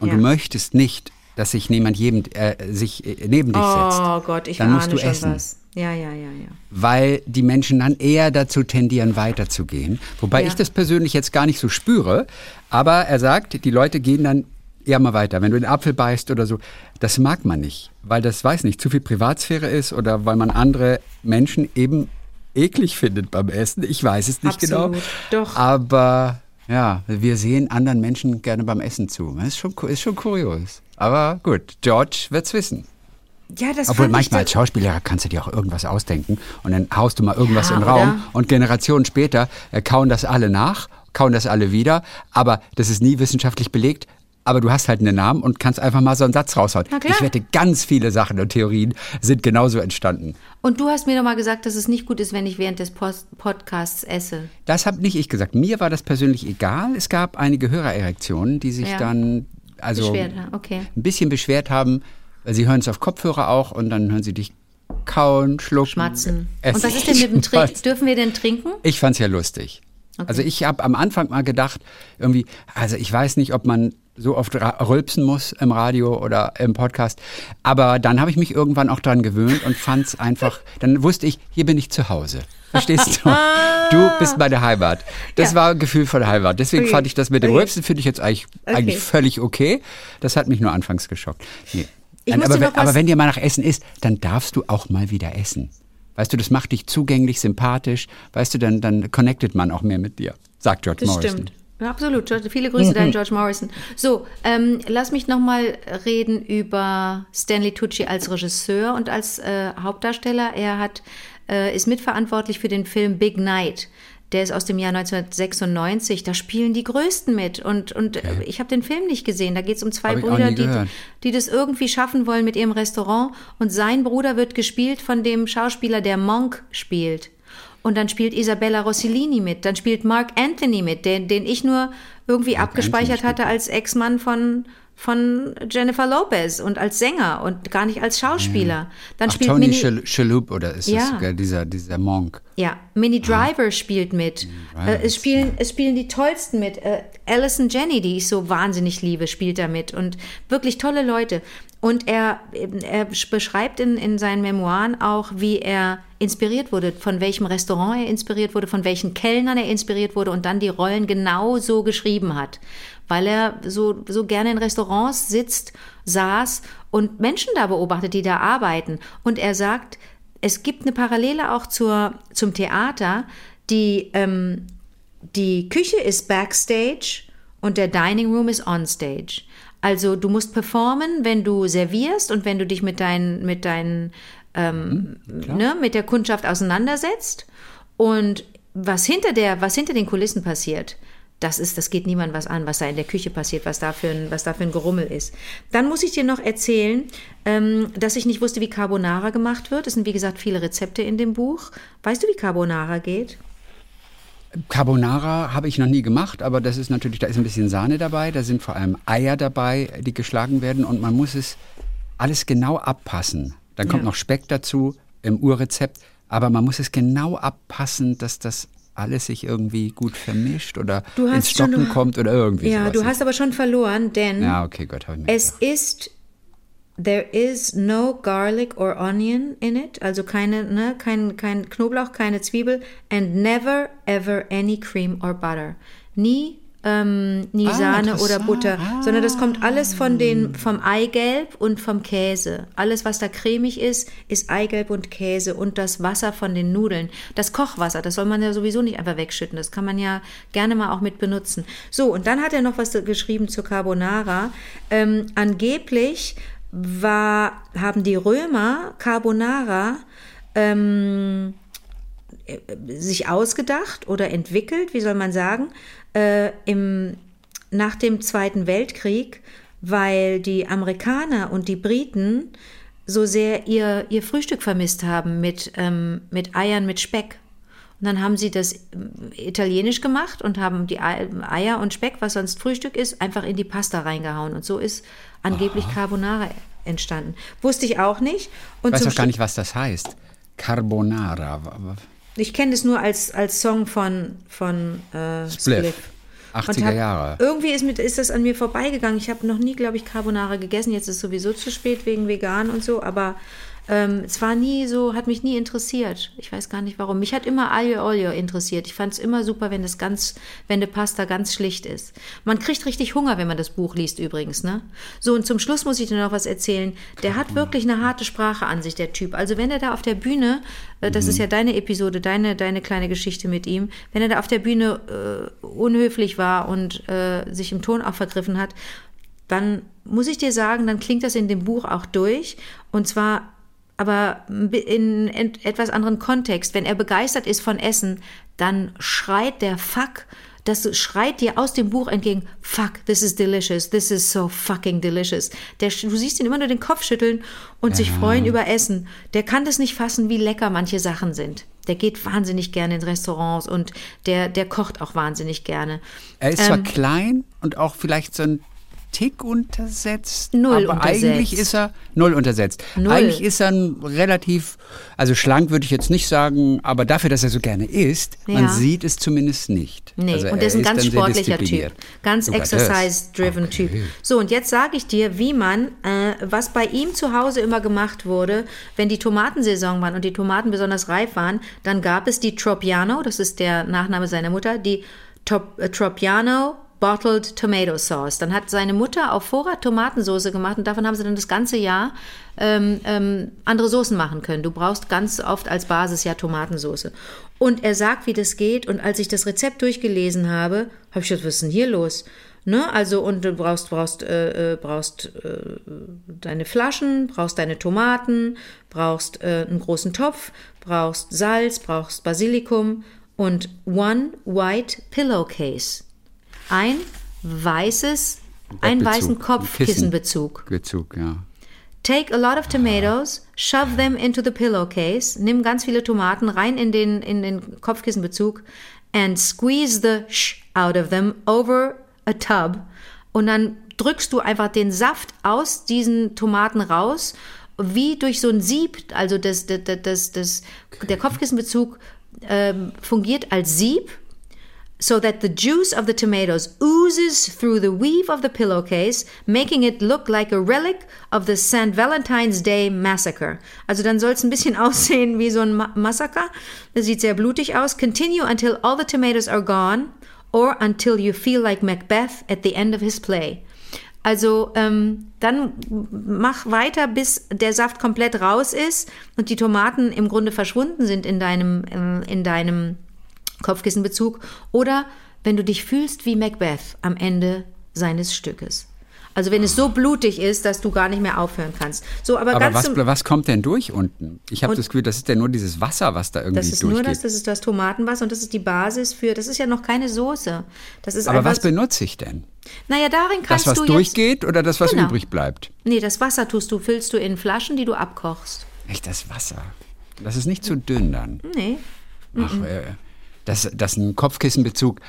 und Ja. du möchtest nicht, dass sich niemand jedem, äh, sich äh, neben dich setzt, Oh Gott, ich dann musst du essen. was. Ja, ja, ja, ja. weil die Menschen dann eher dazu tendieren, weiterzugehen. Wobei Ja. ich das persönlich jetzt gar nicht so spüre. Aber er sagt, die Leute gehen dann eher mal weiter. Wenn du den Apfel beißt oder so, das mag man nicht, weil das, weiß nicht, zu viel Privatsphäre ist oder weil man andere Menschen eben eklig findet beim Essen. Ich weiß es nicht Absolut, genau. doch. Aber ja, wir sehen anderen Menschen gerne beim Essen zu. Das ist schon, ist schon kurios. Aber gut, George wird's wissen. Ja, das Obwohl manchmal als Schauspieler kannst du dir auch irgendwas ausdenken und dann haust du mal irgendwas Ja, in den Raum oder? und Generationen später äh, kauen das alle nach, kauen das alle wieder, aber das ist nie wissenschaftlich belegt. Aber du hast halt einen Namen und kannst einfach mal so einen Satz raushauen. Ich wette, ganz viele Sachen und Theorien sind genauso entstanden. Und du hast mir doch mal gesagt, dass es nicht gut ist, wenn ich während des Post Podcasts esse. Das habe nicht ich gesagt. Mir war das persönlich egal. Es gab einige Hörererektionen, die sich Ja. dann also ja, okay. ein bisschen beschwert haben. Weil Sie hören es auf Kopfhörer auch und dann hören sie dich kauen, schlucken, Schmatzen. essen. Und was ist denn mit dem Trinken? Dürfen wir denn trinken? Ich fand's ja lustig. Also ich habe am Anfang mal gedacht, irgendwie, also ich weiß nicht, ob man so oft rülpsen muss im Radio oder im Podcast, aber dann habe ich mich irgendwann auch dran gewöhnt und fand's einfach, dann wusste ich, hier bin ich zu Hause. Verstehst du? Du bist meine Heimat. Das Ja. war ein Gefühl von Heimat. Deswegen Okay. fand ich das mit dem Okay. Rülpsen finde ich jetzt eigentlich, eigentlich völlig okay. Das hat mich nur anfangs geschockt. Nee. Ich Nein, aber, wenn, aber wenn dir mal nach Essen ist, dann darfst du auch mal wieder essen. Weißt du, das macht dich zugänglich, sympathisch. Weißt du, dann, dann connectet man auch mehr mit dir, sagt George Das Morrison. stimmt. Ja, absolut. George- Viele Grüße dein George Morrison. So, ähm, lass mich noch mal reden über Stanley Tucci als Regisseur und als äh, Hauptdarsteller. Er hat, äh, ist mitverantwortlich für den Film Big Night. Der ist aus dem Jahr 1996. Da spielen die Größten mit. Und, und äh, ich habe den Film nicht gesehen. Da geht es um zwei Hab Brüder, die, die das irgendwie schaffen wollen mit ihrem Restaurant. Und sein Bruder wird gespielt von dem Schauspieler, der Monk spielt. Und dann spielt Isabella Rossellini mit, dann spielt Mark Anthony mit, den, den ich nur irgendwie abgespeichert Anthony hatte als Ex-Mann von, von Jennifer Lopez und als Sänger und gar nicht als Schauspieler. Dann Ach, spielt Tony Shalhoub oder ist Ja. das äh, dieser, dieser Monk? ja, Minnie Driver spielt mit. Äh, es, spielen, es spielen die tollsten mit. Äh, Alison Jenny, die ich so wahnsinnig liebe, spielt da mit. Und wirklich tolle Leute. Und er, er beschreibt in, in seinen Memoiren auch, wie er inspiriert wurde, von welchem Restaurant er inspiriert wurde, von welchen Kellnern er inspiriert wurde und dann die Rollen genau so geschrieben hat. Weil er so, so gerne in Restaurants sitzt, saß und Menschen da beobachtet, die da arbeiten. Und er sagt, es gibt eine Parallele auch zur, zum Theater. Die, ähm, die Küche ist Backstage und der Dining Room ist Onstage. Also du musst performen, wenn du servierst und wenn du dich mit deinen, mit deinen, ähm, ne, mit der Kundschaft auseinandersetzt. Und was hinter der, was hinter den Kulissen passiert, das ist, das geht niemand was an, was da in der Küche passiert, was da für ein, was da für ein Gerummel ist. Dann muss ich dir noch erzählen, ähm, dass ich nicht wusste, wie Carbonara gemacht wird. Es sind, wie gesagt, viele Rezepte in dem Buch. Weißt du, wie Carbonara geht? Carbonara habe ich noch nie gemacht, aber das ist natürlich, da ist ein bisschen Sahne dabei, da sind vor allem Eier dabei, die geschlagen werden und man muss es alles genau abpassen. Dann kommt Ja. noch Speck dazu im Urrezept, aber man muss es genau abpassen, dass das alles sich irgendwie gut vermischt oder ins Stocken schon- kommt oder irgendwie Ja, du hast aber schon verloren, denn ja, okay, Gott, es ist there is no garlic or onion in it, also keine, ne, kein, kein Knoblauch, keine Zwiebel, and never ever any cream or butter. Nie, ähm, nie Ah, Sahne oder. Butter, Ah. sondern das kommt alles von den, vom Eigelb und vom Käse. Alles, was da cremig ist, ist Eigelb und Käse und das Wasser von den Nudeln. Das Kochwasser, das soll man ja sowieso nicht einfach wegschütten. Das kann man ja gerne mal auch mit benutzen. So, und dann hat er noch was geschrieben zur Carbonara. Ähm, angeblich war, haben die Römer Carbonara ähm, äh, sich ausgedacht oder entwickelt, wie soll man sagen, äh, im, nach dem Zweiten Weltkrieg, weil die Amerikaner und die Briten so sehr ihr, ihr Frühstück vermisst haben mit, ähm, mit Eiern mit Speck. Und dann haben sie das ähm, italienisch gemacht und haben die Ei- Eier und Speck, was sonst Frühstück ist, einfach in die Pasta reingehauen. Und so ist angeblich Carbonara entstanden. Wusste ich auch nicht. Und Ich weiß auch gar nicht, was das heißt. Carbonara. Ich kenne das nur als, als Song von, von äh, Spliff. Spliff. 80er Und hab- Jahre. Irgendwie ist, mit, ist das an mir vorbeigegangen. Ich habe noch nie, glaube ich, Carbonara gegessen. Jetzt ist es sowieso zu spät wegen vegan und so. Aber ähm, es war nie so, hat mich nie interessiert. Ich weiß gar nicht warum. Mich hat immer Aglio Olio interessiert. Ich fand es immer super, wenn das ganz, wenn die Pasta ganz schlicht ist. Man kriegt richtig Hunger, wenn man das Buch liest übrigens. Ne? So, und zum Schluss muss ich dir noch was erzählen. Der hat wirklich eine harte Sprache an sich, der Typ. Also wenn er da auf der Bühne, äh, das ist ja deine Episode, deine, deine kleine Geschichte mit ihm, wenn er da auf der Bühne äh, unhöflich war und äh, sich im Ton auch vergriffen hat, dann muss ich dir sagen, dann klingt das in dem Buch auch durch. Und zwar aber in etwas anderen Kontext. Wenn er begeistert ist von Essen, dann schreit der Fuck, das schreit dir aus dem Buch entgegen, fuck, this is delicious, this is so fucking delicious. Der, du siehst ihn immer nur den Kopf schütteln und sich freuen über Essen. Der kann das nicht fassen, wie lecker manche Sachen sind. Der geht wahnsinnig gerne in Restaurants und der, der kocht auch wahnsinnig gerne. Er ist zwar Ähm, klein und auch vielleicht so ein Tick untersetzt. Null aber untersetzt. eigentlich ist er null untersetzt. Null. Eigentlich ist er ein relativ, also schlank würde ich jetzt nicht sagen, aber dafür, dass er so gerne isst, man Ja. sieht es zumindest nicht. Nee, also und der ist ein ganz sportlicher Typ. Ganz das. exercise-driven Typ. So, und jetzt sage ich dir, wie man, äh, was bei ihm zu Hause immer gemacht wurde, wenn die Tomatensaison waren und die Tomaten besonders reif waren, dann gab es die Tropiano, das ist der Nachname seiner Mutter, die Top, äh, Tropiano Bottled Tomato Sauce. Dann hat seine Mutter auf Vorrat Tomatensauce gemacht und davon haben sie dann das ganze Jahr ähm, ähm, andere Soßen machen können. Du brauchst ganz oft als Basis ja Tomatensauce. Und er sagt, wie das geht. Und als ich das Rezept durchgelesen habe, habe ich gedacht, was ist denn hier los? Ne? Also, und du brauchst, brauchst, äh, äh, brauchst äh, deine Flaschen, brauchst deine Tomaten, brauchst äh, einen großen Topf, brauchst Salz, brauchst Basilikum und one white pillowcase. Ein weißes, einen weißen Kopfkissenbezug. Bezug, ja. Take a lot of tomatoes, shove them into the pillowcase, nimm ganz viele Tomaten rein in den, in den Kopfkissenbezug and squeeze the sh out of them over a tub. Und dann drückst du einfach den Saft aus diesen Tomaten raus, wie durch so ein Sieb. Also das, das, das, das, der Kopfkissenbezug ähm, fungiert als Sieb so that the juice of the tomatoes oozes through the weave of the pillowcase, making it look like a relic of the St. Valentine's Day Massacre. Also dann soll es ein bisschen aussehen wie so ein Ma Massaker. Das sieht sehr blutig aus. Continue until all the tomatoes are gone or until you feel like Macbeth at the end of his play. Also ähm, dann mach weiter, bis der Saft komplett raus ist und die Tomaten im Grunde verschwunden sind in deinem, ähm, in deinem Kopfkissenbezug oder wenn du dich fühlst wie Macbeth am Ende seines Stückes. Also wenn es so blutig ist, dass du gar nicht mehr aufhören kannst. So, aber, Aber was, was kommt denn durch unten? Ich habe das Gefühl, das ist ja nur dieses Wasser, was da irgendwie das ist durchgeht. nur das, das ist das Tomatenwasser und das ist die Basis für, das ist ja noch keine Soße. Das ist Aber was benutze ich denn? naja, darin Das, kannst was du jetzt, durchgeht oder das, was Genau. übrig bleibt? nee, das Wasser tust du, füllst du in Flaschen, die du abkochst. Echt das Wasser. Das ist nicht zu dünn dann. Nee, Ach, äh, dass, dass ein Kopfkissenbezug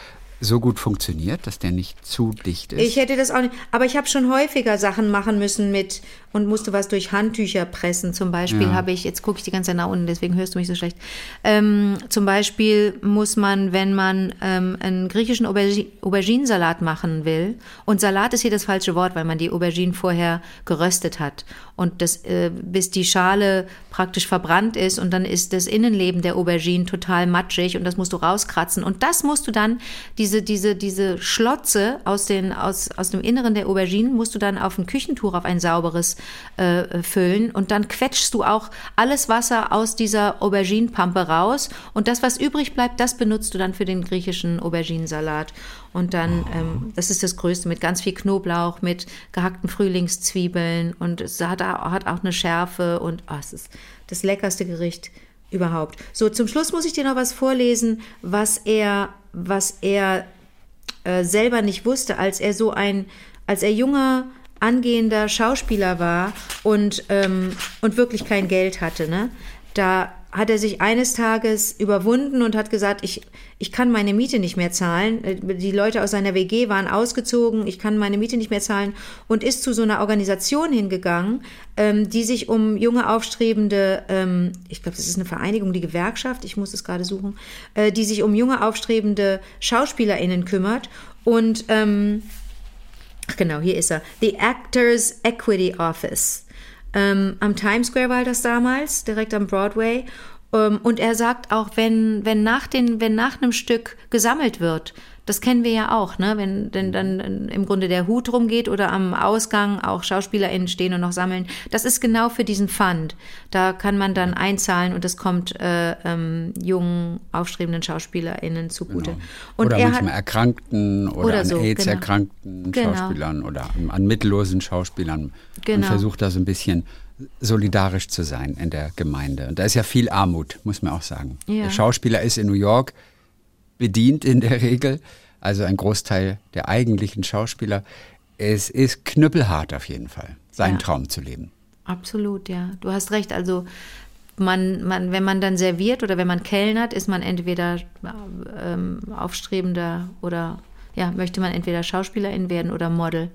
so gut funktioniert, dass der nicht zu dicht ist? Ich hätte das auch nicht. Aber ich habe schon häufiger Sachen machen müssen mit und musste was durch Handtücher pressen. Zum Beispiel Ja. habe ich, jetzt gucke ich die ganze Zeit nach unten, deswegen hörst du mich so schlecht. Ähm, zum Beispiel muss man, wenn man ähm, einen griechischen Aubergi Auberginensalat machen will, und Salat ist hier das falsche Wort, weil man die Auberginen vorher geröstet hat. Und das, äh, bis die Schale praktisch verbrannt ist und dann ist das Innenleben der Auberginen total matschig und das musst du rauskratzen. Und das musst du dann, diese, diese, diese Schlotze aus, den, aus, aus dem Inneren der Auberginen musst du dann auf ein Küchentuch, auf ein sauberes äh, füllen. Und dann quetschst du auch alles Wasser aus dieser Auberginenpampe raus. Und das, was übrig bleibt, das benutzt du dann für den griechischen Auberginensalat. Und dann, ähm, das ist das Größte, mit ganz viel Knoblauch, mit gehackten Frühlingszwiebeln. Und es hat, auch- hat auch eine Schärfe. Und oh, es ist das leckerste Gericht überhaupt. So, zum Schluss muss ich dir noch was vorlesen, was er, was er äh, selber nicht wusste, als er so ein, als er junger, angehender Schauspieler war und, ähm, und wirklich kein Geld hatte, ne? Da hat er sich eines Tages überwunden und hat gesagt, ich, ich kann meine Miete nicht mehr zahlen. Die Leute aus seiner WG waren ausgezogen, ich kann meine Miete nicht mehr zahlen und ist zu so einer Organisation hingegangen, ähm, die sich um junge aufstrebende, ähm, ich glaube, das ist eine Vereinigung, die Gewerkschaft, ich muss es gerade suchen, äh, die sich um junge aufstrebende SchauspielerInnen kümmert und ähm, Ach genau, hier ist er. The Actors Equity Office. Ähm, am Times Square war das damals, direkt am Broadway. Ähm, und er sagt auch, wenn, wenn, nach den, wenn nach einem Stück gesammelt wird, das kennen wir ja auch, ne? wenn denn dann im Grunde der Hut rumgeht oder am Ausgang auch SchauspielerInnen stehen und noch sammeln. Das ist genau für diesen Fund. Da kann man dann einzahlen und das kommt äh, ähm, jungen, aufstrebenden SchauspielerInnen zugute. Und oder er manchmal hat, Erkrankten oder, Oder an so, AIDS genau. erkrankten Genau. Schauspielern oder an, an mittellosen Schauspielern und Genau. versucht da so ein bisschen solidarisch zu sein in der Gemeinde. Und da ist ja viel Armut, muss man auch sagen. Ja. Der Schauspieler ist in New York bedient in der Regel, also ein Großteil der eigentlichen Schauspieler. Es ist knüppelhart auf jeden Fall, seinen Ja. Traum zu leben. Absolut, ja. Du hast recht. Also man, man, wenn man dann serviert oder wenn man kellnert, ist man entweder ähm, aufstrebender oder ja, möchte man entweder Schauspielerin werden oder Model.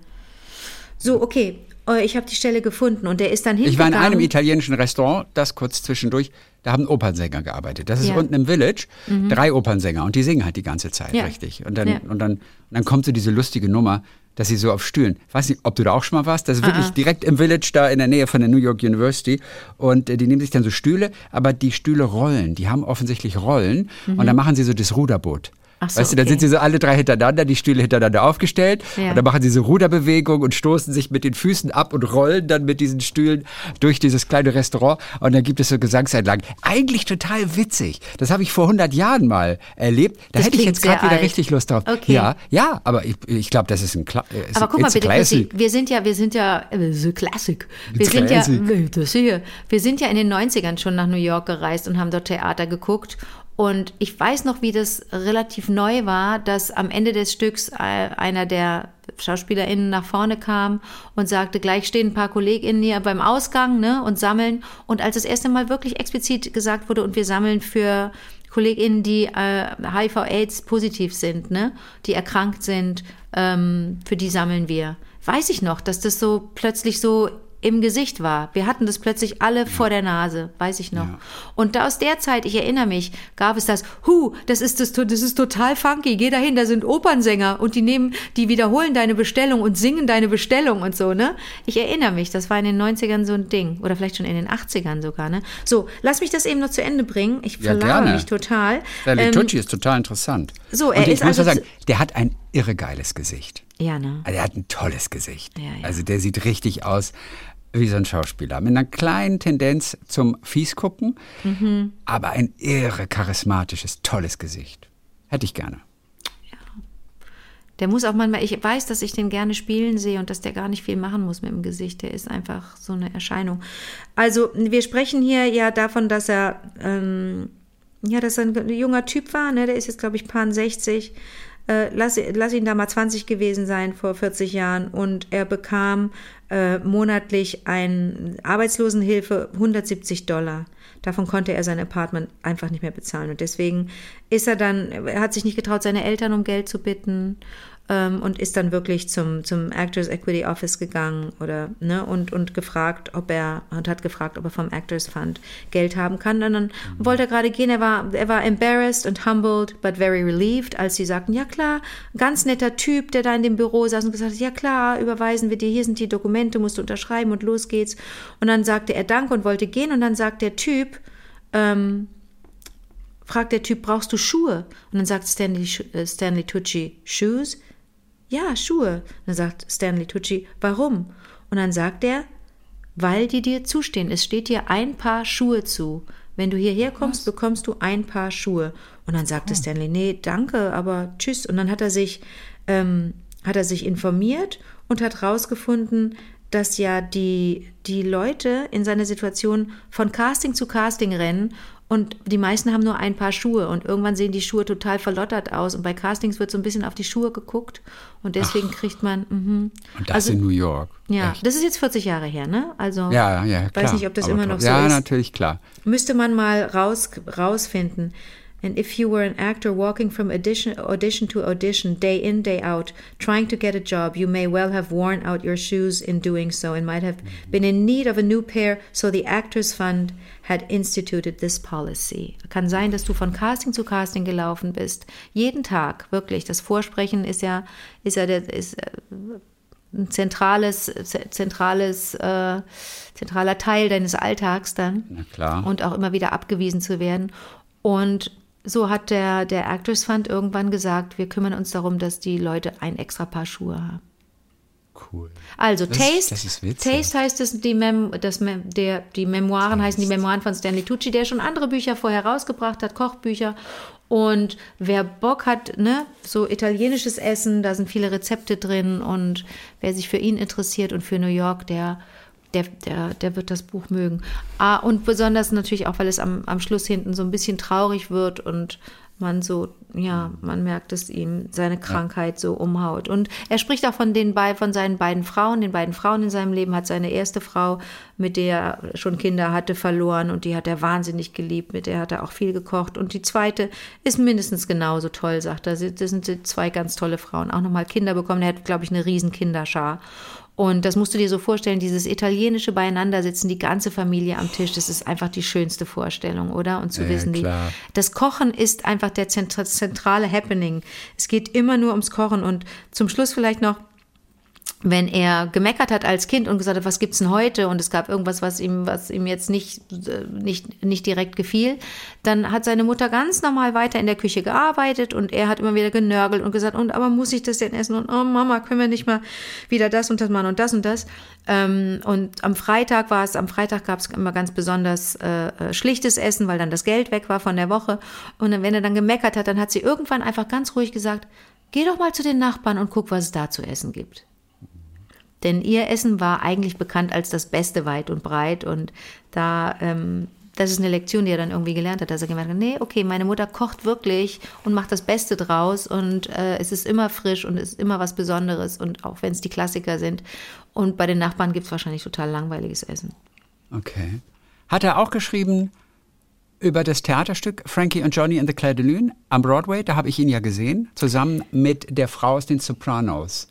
So, okay. Äh, Ich habe die Stelle gefunden und der ist dann Ich hingegangen. war in einem italienischen Restaurant, das kurz zwischendurch, da haben Opernsänger gearbeitet. Das ist Ja. Mhm. unten im Village, drei Opernsänger und die singen halt die ganze Zeit, Ja. richtig. Und dann, Ja. und, dann, und dann kommt so diese lustige Nummer, dass sie so auf Stühlen, ich weiß nicht, ob du da auch schon mal warst, das ist wirklich Ah, ah. direkt im Village da in der Nähe von der New York University und äh, die nehmen sich dann so Stühle, aber die Stühle rollen, die haben offensichtlich Rollen und dann machen sie so das Ruderboot. So, weißt du, da okay. sind sie so alle drei hintereinander, die Stühle hintereinander aufgestellt Ja. und dann machen sie so Ruderbewegung und stoßen sich mit den Füßen ab und rollen dann mit diesen Stühlen durch dieses kleine Restaurant und dann gibt es so Gesangseinlagen. Eigentlich total witzig. Das habe ich vor 100 Jahren mal erlebt. Da Das hätte ich jetzt gerade wieder richtig Lust drauf. Okay. Ja, ja, aber ich, ich glaube, das ist ein Kla äh, Aber guck mal bitte. Chrissy, wir sind ja, wir sind ja, äh, so Classic. Wir It's sind ja, classic. das hier, wir sind ja in den 90ern schon nach New York gereist und haben dort Theater geguckt. Und ich weiß noch, wie das relativ neu war, dass am Ende des Stücks äh, einer der SchauspielerInnen nach vorne kam und sagte, gleich stehen ein paar KollegInnen hier beim Ausgang ne, und sammeln. Und als das erste Mal wirklich explizit gesagt wurde, und wir sammeln für KollegInnen, die äh, HIV-Aids positiv sind, ne, die erkrankt sind, ähm, für die sammeln wir. Weiß ich noch, dass das so plötzlich so im Gesicht war. Wir hatten das plötzlich alle vor der Nase, weiß ich noch. Ja. Und da aus der Zeit, ich erinnere mich, gab es das, hu, das ist das, das ist total funky, geh dahin, da sind Opernsänger und die nehmen, die wiederholen deine Bestellung und singen deine Bestellung und so, ne? Ich erinnere mich, das war in den 90ern so ein Ding oder vielleicht schon in den 80ern sogar, ne? So, lass mich das eben noch zu Ende bringen. Ich Ja, verlaube gerne. mich total. Der Ähm, Litucci ist total interessant. so, und er ich ist muss also sagen, der hat ein irre geiles Gesicht. ja, ne? Also er hat ein tolles Gesicht. Ja, ja. Also der sieht richtig aus wie so ein Schauspieler. Mit einer kleinen Tendenz zum Fiesgucken, Mhm. aber ein irre charismatisches, tolles Gesicht. Hätte ich gerne. Der muss auch manchmal, ich weiß, dass ich den gerne spielen sehe und dass der gar nicht viel machen muss mit dem Gesicht. Der ist einfach so eine Erscheinung. Also, wir sprechen hier ja davon, dass er, ähm, ja, dass er ein junger Typ war, ne? Der ist jetzt, glaube ich, paar 60. äh, lass, lass ihn da mal 20 gewesen sein vor 40 Jahren und er bekam äh, monatlich ein Arbeitslosenhilfe 170 Dollar. Davon konnte er sein Apartment einfach nicht mehr bezahlen. Und deswegen ist er dann, er hat sich nicht getraut, seine Eltern um Geld zu bitten ähm, und ist dann wirklich zum, zum Actors Equity Office gegangen oder, ne, und, und gefragt, ob er, und hat gefragt, ob er vom Actors Fund Geld haben kann. Und dann mhm. wollte er gerade gehen, er war, er war embarrassed and humbled, but very relieved, als sie sagten, ja klar, ganz netter Typ, der da in dem Büro saß und gesagt hat, ja klar, überweisen wir dir, hier sind die Dokumente, musst du unterschreiben und los geht's. Und dann sagte er Danke und wollte gehen und dann sagt der Typ, ähm, fragt der Typ, brauchst du Schuhe? Und dann sagt Stanley, äh, Stanley Tucci, Shoes? Ja, Schuhe. Und dann sagt Stanley Tucci, warum? Und dann sagt er, weil die dir zustehen. Es steht dir ein Paar Schuhe zu. Wenn du hierher kommst, Was? bekommst du ein Paar Schuhe. Und dann sagte oh. Stanley, nee, danke, aber tschüss. Und dann hat er sich, ähm, hat er sich informiert und hat herausgefunden, dass ja die, die Leute in seiner Situation von Casting zu Casting rennen und die meisten haben nur ein paar Schuhe und irgendwann sehen die Schuhe total verlottert aus und bei Castings wird so ein bisschen auf die Schuhe geguckt und deswegen Ach. kriegt man. Mhm. Und das also, in New York. Ja, Echt? das ist jetzt 40 Jahre her, ne? Also ja, ja, klar. weiß nicht, ob das Aber immer noch so ja, ist. Ja, natürlich klar. Müsste man mal raus, rausfinden. And if you were an actor walking from audition, audition to audition, day in, day out, trying to get a job, you may well have worn out your shoes in doing so and might have been in need of a new pair, so the Actors Fund had instituted this policy. Kann sein, dass du von Casting zu Casting gelaufen bist. Jeden Tag, wirklich. Das Vorsprechen ist ja, ist ja der, ist, äh, ein zentrales, zentrales, äh, zentraler Teil deines Alltags dann. Na klar. Und auch immer wieder abgewiesen zu werden. Und so hat der, der Actors Fund irgendwann gesagt, wir kümmern uns darum, dass die Leute ein extra Paar Schuhe haben. Cool. Also das, Taste, das Taste heißt es, die, Mem, das Mem, der, die Memoiren Taste. heißen die Memoiren von Stanley Tucci, der schon andere Bücher vorher rausgebracht hat, Kochbücher. Und wer Bock hat, ne, so italienisches Essen, da sind viele Rezepte drin und wer sich für ihn interessiert und für New York, der der, der, der wird das Buch mögen. Ah, und besonders natürlich auch, weil es am, am Schluss hinten so ein bisschen traurig wird und man so, ja, man merkt, dass ihm seine Krankheit so umhaut. Und er spricht auch von den bei, von seinen beiden Frauen, den beiden Frauen in seinem Leben, hat seine erste Frau, mit der er schon Kinder hatte, verloren und die hat er wahnsinnig geliebt, mit der hat er auch viel gekocht. Und die zweite ist mindestens genauso toll, sagt er. Das sind zwei ganz tolle Frauen. Auch nochmal Kinder bekommen. Er hat, glaube ich, eine riesen Kinderschar. Und das musst du dir so vorstellen, dieses italienische Beieinandersitzen, die ganze Familie am Tisch, das ist einfach die schönste Vorstellung, oder? Und zu ja, wissen, die, das Kochen ist einfach der zentrale Happening. Es geht immer nur ums Kochen und zum Schluss vielleicht noch, wenn er gemeckert hat als Kind und gesagt hat, was gibt's denn heute und es gab irgendwas, was ihm, was ihm jetzt nicht, äh, nicht, nicht direkt gefiel, dann hat seine Mutter ganz normal weiter in der Küche gearbeitet und er hat immer wieder genörgelt und gesagt, und aber muss ich das denn essen und oh Mama, können wir nicht mal wieder das und das machen und das und das. Ähm, und am Freitag war es, am Freitag gab es immer ganz besonders äh, äh, schlichtes Essen, weil dann das Geld weg war von der Woche. Und wenn er dann gemeckert hat, dann hat sie irgendwann einfach ganz ruhig gesagt, geh doch mal zu den Nachbarn und guck, was es da zu essen gibt. Denn ihr Essen war eigentlich bekannt als das Beste weit und breit. Und da, ähm, das ist eine Lektion, die er dann irgendwie gelernt hat, dass er gemerkt hat, nee, okay, meine Mutter kocht wirklich und macht das Beste draus und äh, es ist immer frisch und es ist immer was Besonderes und auch wenn es die Klassiker sind. Und bei den Nachbarn gibt es wahrscheinlich total langweiliges Essen. Okay. Hat er auch geschrieben über das Theaterstück Frankie und Johnny in the Clair de Lune am Broadway? Da habe ich ihn ja gesehen, zusammen mit der Frau aus den Sopranos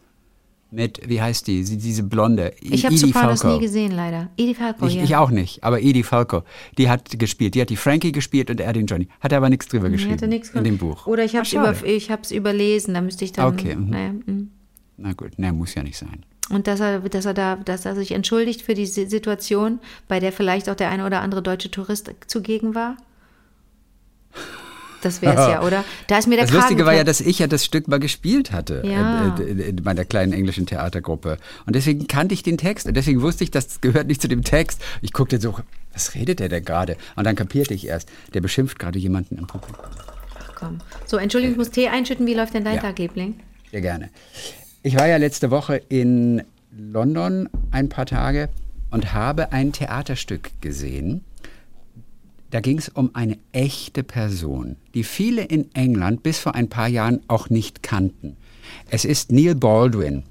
mit, wie heißt die, diese Blonde? Ich habe Sopranos nie gesehen, leider. Edie Falco, ich, ja. Ich auch nicht, aber Edie Falco, die hat gespielt. Die hat die Frankie gespielt und er den Johnny. Hat er aber nichts drüber geschrieben nichts in dem Buch. Oder ich habe es über, überlesen, da müsste ich dann... Okay. Mhm. Naja, mhm. Na gut, ne, muss ja nicht sein. Und dass er, dass er da, dass er sich entschuldigt für die Situation, bei der vielleicht auch der eine oder andere deutsche Tourist zugegen war? Das wäre es ja, oder? Da ist mir der Das Kragen Lustige war ja, dass ich ja das Stück mal gespielt hatte ja. äh, in meiner kleinen englischen Theatergruppe. Und deswegen kannte ich den Text und deswegen wusste ich, das gehört nicht zu dem Text. Ich guckte so, was redet der denn gerade? Und dann kapierte ich erst, der beschimpft gerade jemanden im Publikum. Ach komm. So, Entschuldigung, ich muss Tee einschütten. Wie läuft denn dein ja. Tag, Liebling? Sehr gerne. Ich war ja letzte Woche in London ein paar Tage und habe ein Theaterstück gesehen Da ging es um eine echte Person, die viele in England bis vor ein paar Jahren auch nicht kannten. Es ist Neil Baldwin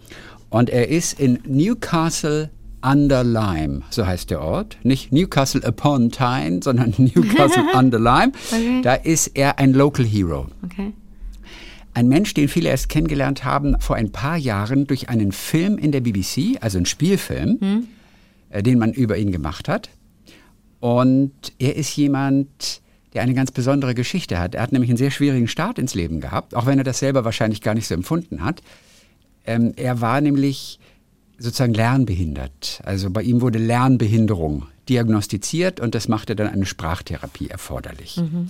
und er ist in Newcastle under Lyme, so heißt der Ort. Nicht Newcastle upon Tyne, sondern Newcastle under Lyme. Okay. Da ist er ein Local Hero. Okay. Ein Mensch, den viele erst kennengelernt haben vor ein paar Jahren durch einen Film in der BBC, also einen Spielfilm, hm. äh, den man über ihn gemacht hat. Und er ist jemand, der eine ganz besondere Geschichte hat. Er hat nämlich einen sehr schwierigen Start ins Leben gehabt, auch wenn er das selber wahrscheinlich gar nicht so empfunden hat. Ähm, er war nämlich sozusagen lernbehindert. Also bei ihm wurde Lernbehinderung diagnostiziert und das machte dann eine Sprachtherapie erforderlich. Mhm.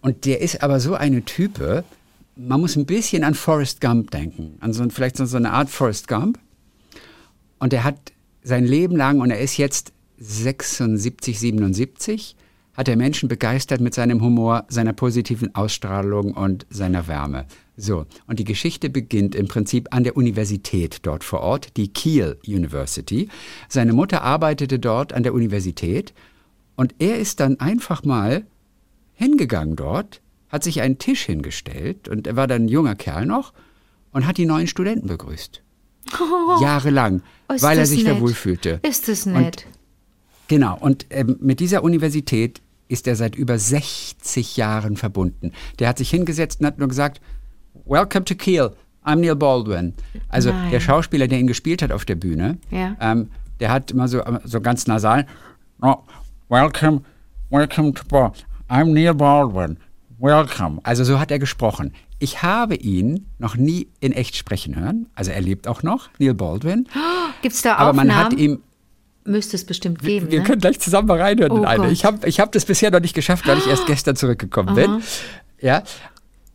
Und der ist aber so eine Type, man muss ein bisschen an Forrest Gump denken, an so, vielleicht so eine Art Forrest Gump. Und er hat sein Leben lang, und er ist jetzt 76, 77, hat er Menschen begeistert mit seinem Humor, seiner positiven Ausstrahlung und seiner Wärme. So, und die Geschichte beginnt im Prinzip an der Universität dort vor Ort, die Kiel University. Seine Mutter arbeitete dort an der Universität und er ist dann einfach mal hingegangen dort, hat sich einen Tisch hingestellt und er war dann ein junger Kerl noch und hat die neuen Studenten begrüßt. Oh, Jahrelang, weil er sich nett. da wohlfühlte. Ist es nett. Und, genau, und ähm, mit dieser Universität ist er seit über 60 Jahren verbunden. Der hat sich hingesetzt und hat nur gesagt, Welcome to Kiel. I'm Neil Baldwin. Also Nein. der Schauspieler, der ihn gespielt hat auf der Bühne, ja. ähm, der hat immer so, so ganz nasal, oh, Welcome, welcome to Baldwin. I'm Neil Baldwin. Welcome. Also so hat er gesprochen. Ich habe ihn noch nie in echt sprechen hören. Also er lebt auch noch, Neil Baldwin. Gibt es da Aufnahmen? Aber man hat ihm Müsste es bestimmt geben. Wir, wir ne? können gleich zusammen mal reinhören oh in eine. Gott. Ich habe ich hab das bisher noch nicht geschafft, weil ich erst gestern zurückgekommen Aha. bin. Ja,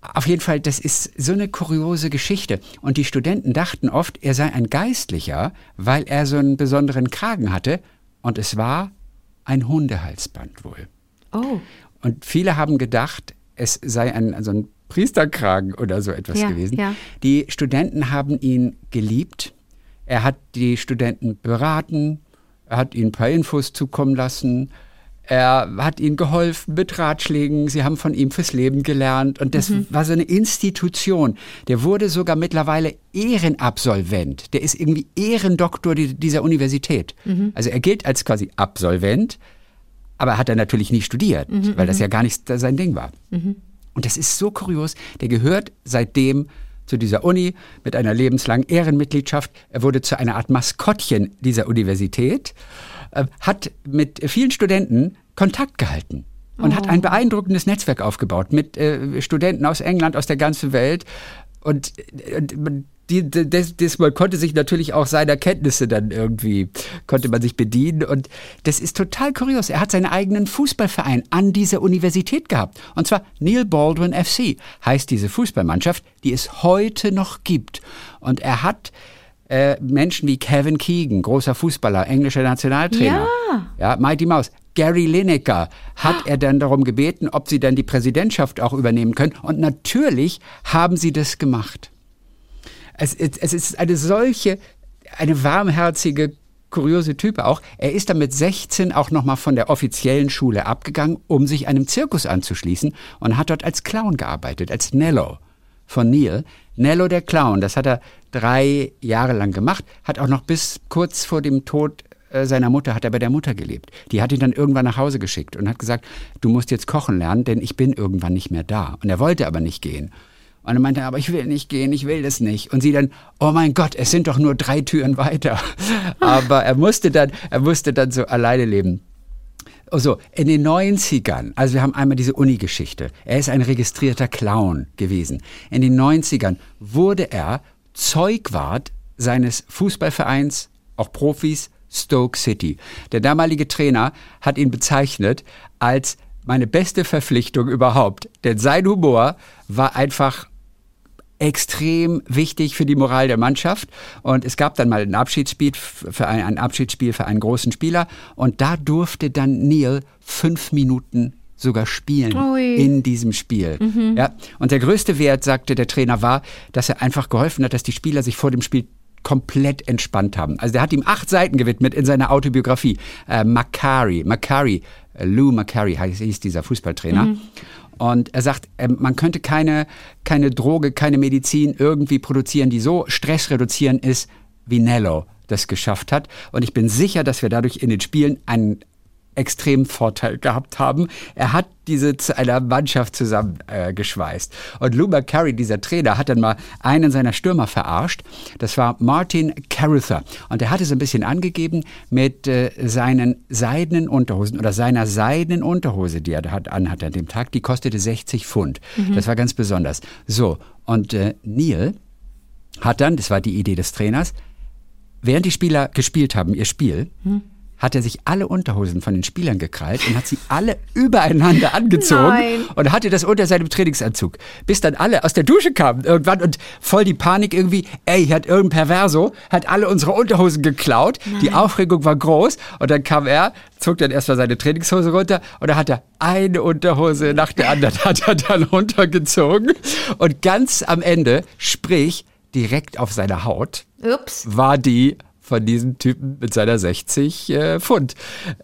auf jeden Fall, das ist so eine kuriose Geschichte. Und die Studenten dachten oft, er sei ein Geistlicher, weil er so einen besonderen Kragen hatte. Und es war ein Hundehalsband wohl. Oh. Und viele haben gedacht, es sei ein, also ein Priesterkragen oder so etwas ja, gewesen. Ja. Die Studenten haben ihn geliebt. Er hat die Studenten beraten. Er hat ihnen ein paar Infos zukommen lassen. Er hat ihnen geholfen mit Ratschlägen. Sie haben von ihm fürs Leben gelernt. Und das mhm. war so eine Institution. Der wurde sogar mittlerweile Ehrenabsolvent. Der ist irgendwie Ehrendoktor dieser Universität. Mhm. Also er gilt als quasi Absolvent, aber hat er natürlich nie studiert, mhm, weil das mhm. ja gar nicht sein Ding war. Mhm. Und das ist so kurios. Der gehört seitdem zu dieser Uni mit einer lebenslangen Ehrenmitgliedschaft. Er wurde zu einer Art Maskottchen dieser Universität. Äh, hat mit vielen Studenten Kontakt gehalten und oh. hat ein beeindruckendes Netzwerk aufgebaut mit äh, Studenten aus England, aus der ganzen Welt. Und, und die, das, das, man konnte sich natürlich auch seiner Kenntnisse dann irgendwie, konnte man sich bedienen. Und das ist total kurios. Er hat seinen eigenen Fußballverein an dieser Universität gehabt. Und zwar Neil Baldwin FC heißt diese Fußballmannschaft, die es heute noch gibt. Und er hat äh, Menschen wie Kevin Keegan, großer Fußballer, englischer Nationaltrainer, ja, ja Mighty Mouse, Gary Lineker hat er dann darum gebeten, ob sie dann die Präsidentschaft auch übernehmen können. Und natürlich haben sie das gemacht. Es, es, ist eine solche, eine warmherzige, kuriose Type auch. Er ist dann mit 16 auch nochmal von der offiziellen Schule abgegangen, um sich einem Zirkus anzuschließen und hat dort als Clown gearbeitet, als Nello von Neil. Nello der Clown, das hat er drei Jahre lang gemacht, hat auch noch bis kurz vor dem Tod äh, seiner Mutter hat er bei der Mutter gelebt. Die hat ihn dann irgendwann nach Hause geschickt und hat gesagt, du musst jetzt kochen lernen, denn ich bin irgendwann nicht mehr da. Und er wollte aber nicht gehen. Und er meinte, aber ich will nicht gehen, ich will das nicht. Und sie dann, oh mein Gott, es sind doch nur drei Türen weiter. aber er musste dann, er musste dann so alleine leben. Also in den 90ern, also wir haben einmal diese Uni-Geschichte. Er ist ein registrierter Clown gewesen. In den 90ern wurde er Zeugwart seines Fußballvereins, auch Profis, Stoke City. Der damalige Trainer hat ihn bezeichnet als meine beste Verpflichtung überhaupt. Denn sein Humor war einfach extrem wichtig für die Moral der Mannschaft. Und es gab dann mal ein Abschiedsspiel für ein, ein Abschiedsspiel für einen großen Spieler. Und da durfte dann Neil fünf Minuten sogar spielen Ui. in diesem Spiel. Mhm. Ja, und der größte Wert, sagte der Trainer, war, dass er einfach geholfen hat, dass die Spieler sich vor dem Spiel komplett entspannt haben. Also der hat ihm acht Seiten gewidmet in seiner Autobiografie. Äh, Macari, Macari Lou McCarry hieß dieser Fußballtrainer. Mhm. Und er sagt, ähm, man könnte keine, keine Droge, keine Medizin irgendwie produzieren, die so stressreduzierend ist, wie Nello das geschafft hat. Und ich bin sicher, dass wir dadurch in den Spielen einen extremen Vorteil gehabt haben. Er hat diese zu einer Mannschaft zusammengeschweißt. Äh, und Lou McCarry, dieser Trainer, hat dann mal einen seiner Stürmer verarscht. Das war Martin Carruthers. Und er hatte so ein bisschen angegeben mit äh, seinen seidenen Unterhosen oder seiner seidenen Unterhose, die er hat, anhatte an dem Tag. Die kostete 60 Pfund. Mhm. Das war ganz besonders. So, und äh, Neil hat dann, das war die Idee des Trainers, während die Spieler gespielt haben, ihr Spiel, mhm hat er sich alle Unterhosen von den Spielern gekrallt und hat sie alle übereinander angezogen Nein. und hatte das unter seinem Trainingsanzug. Bis dann alle aus der Dusche kamen irgendwann und voll die Panik irgendwie, ey, hier hat irgendein Perverso, hat alle unsere Unterhosen geklaut. Nein. Die Aufregung war groß und dann kam er, zog dann erstmal seine Trainingshose runter und da hat er eine Unterhose nach der anderen hat er dann runtergezogen und ganz am Ende, sprich direkt auf seiner Haut, Ups. war die von diesem Typen mit seiner 60 äh, Pfund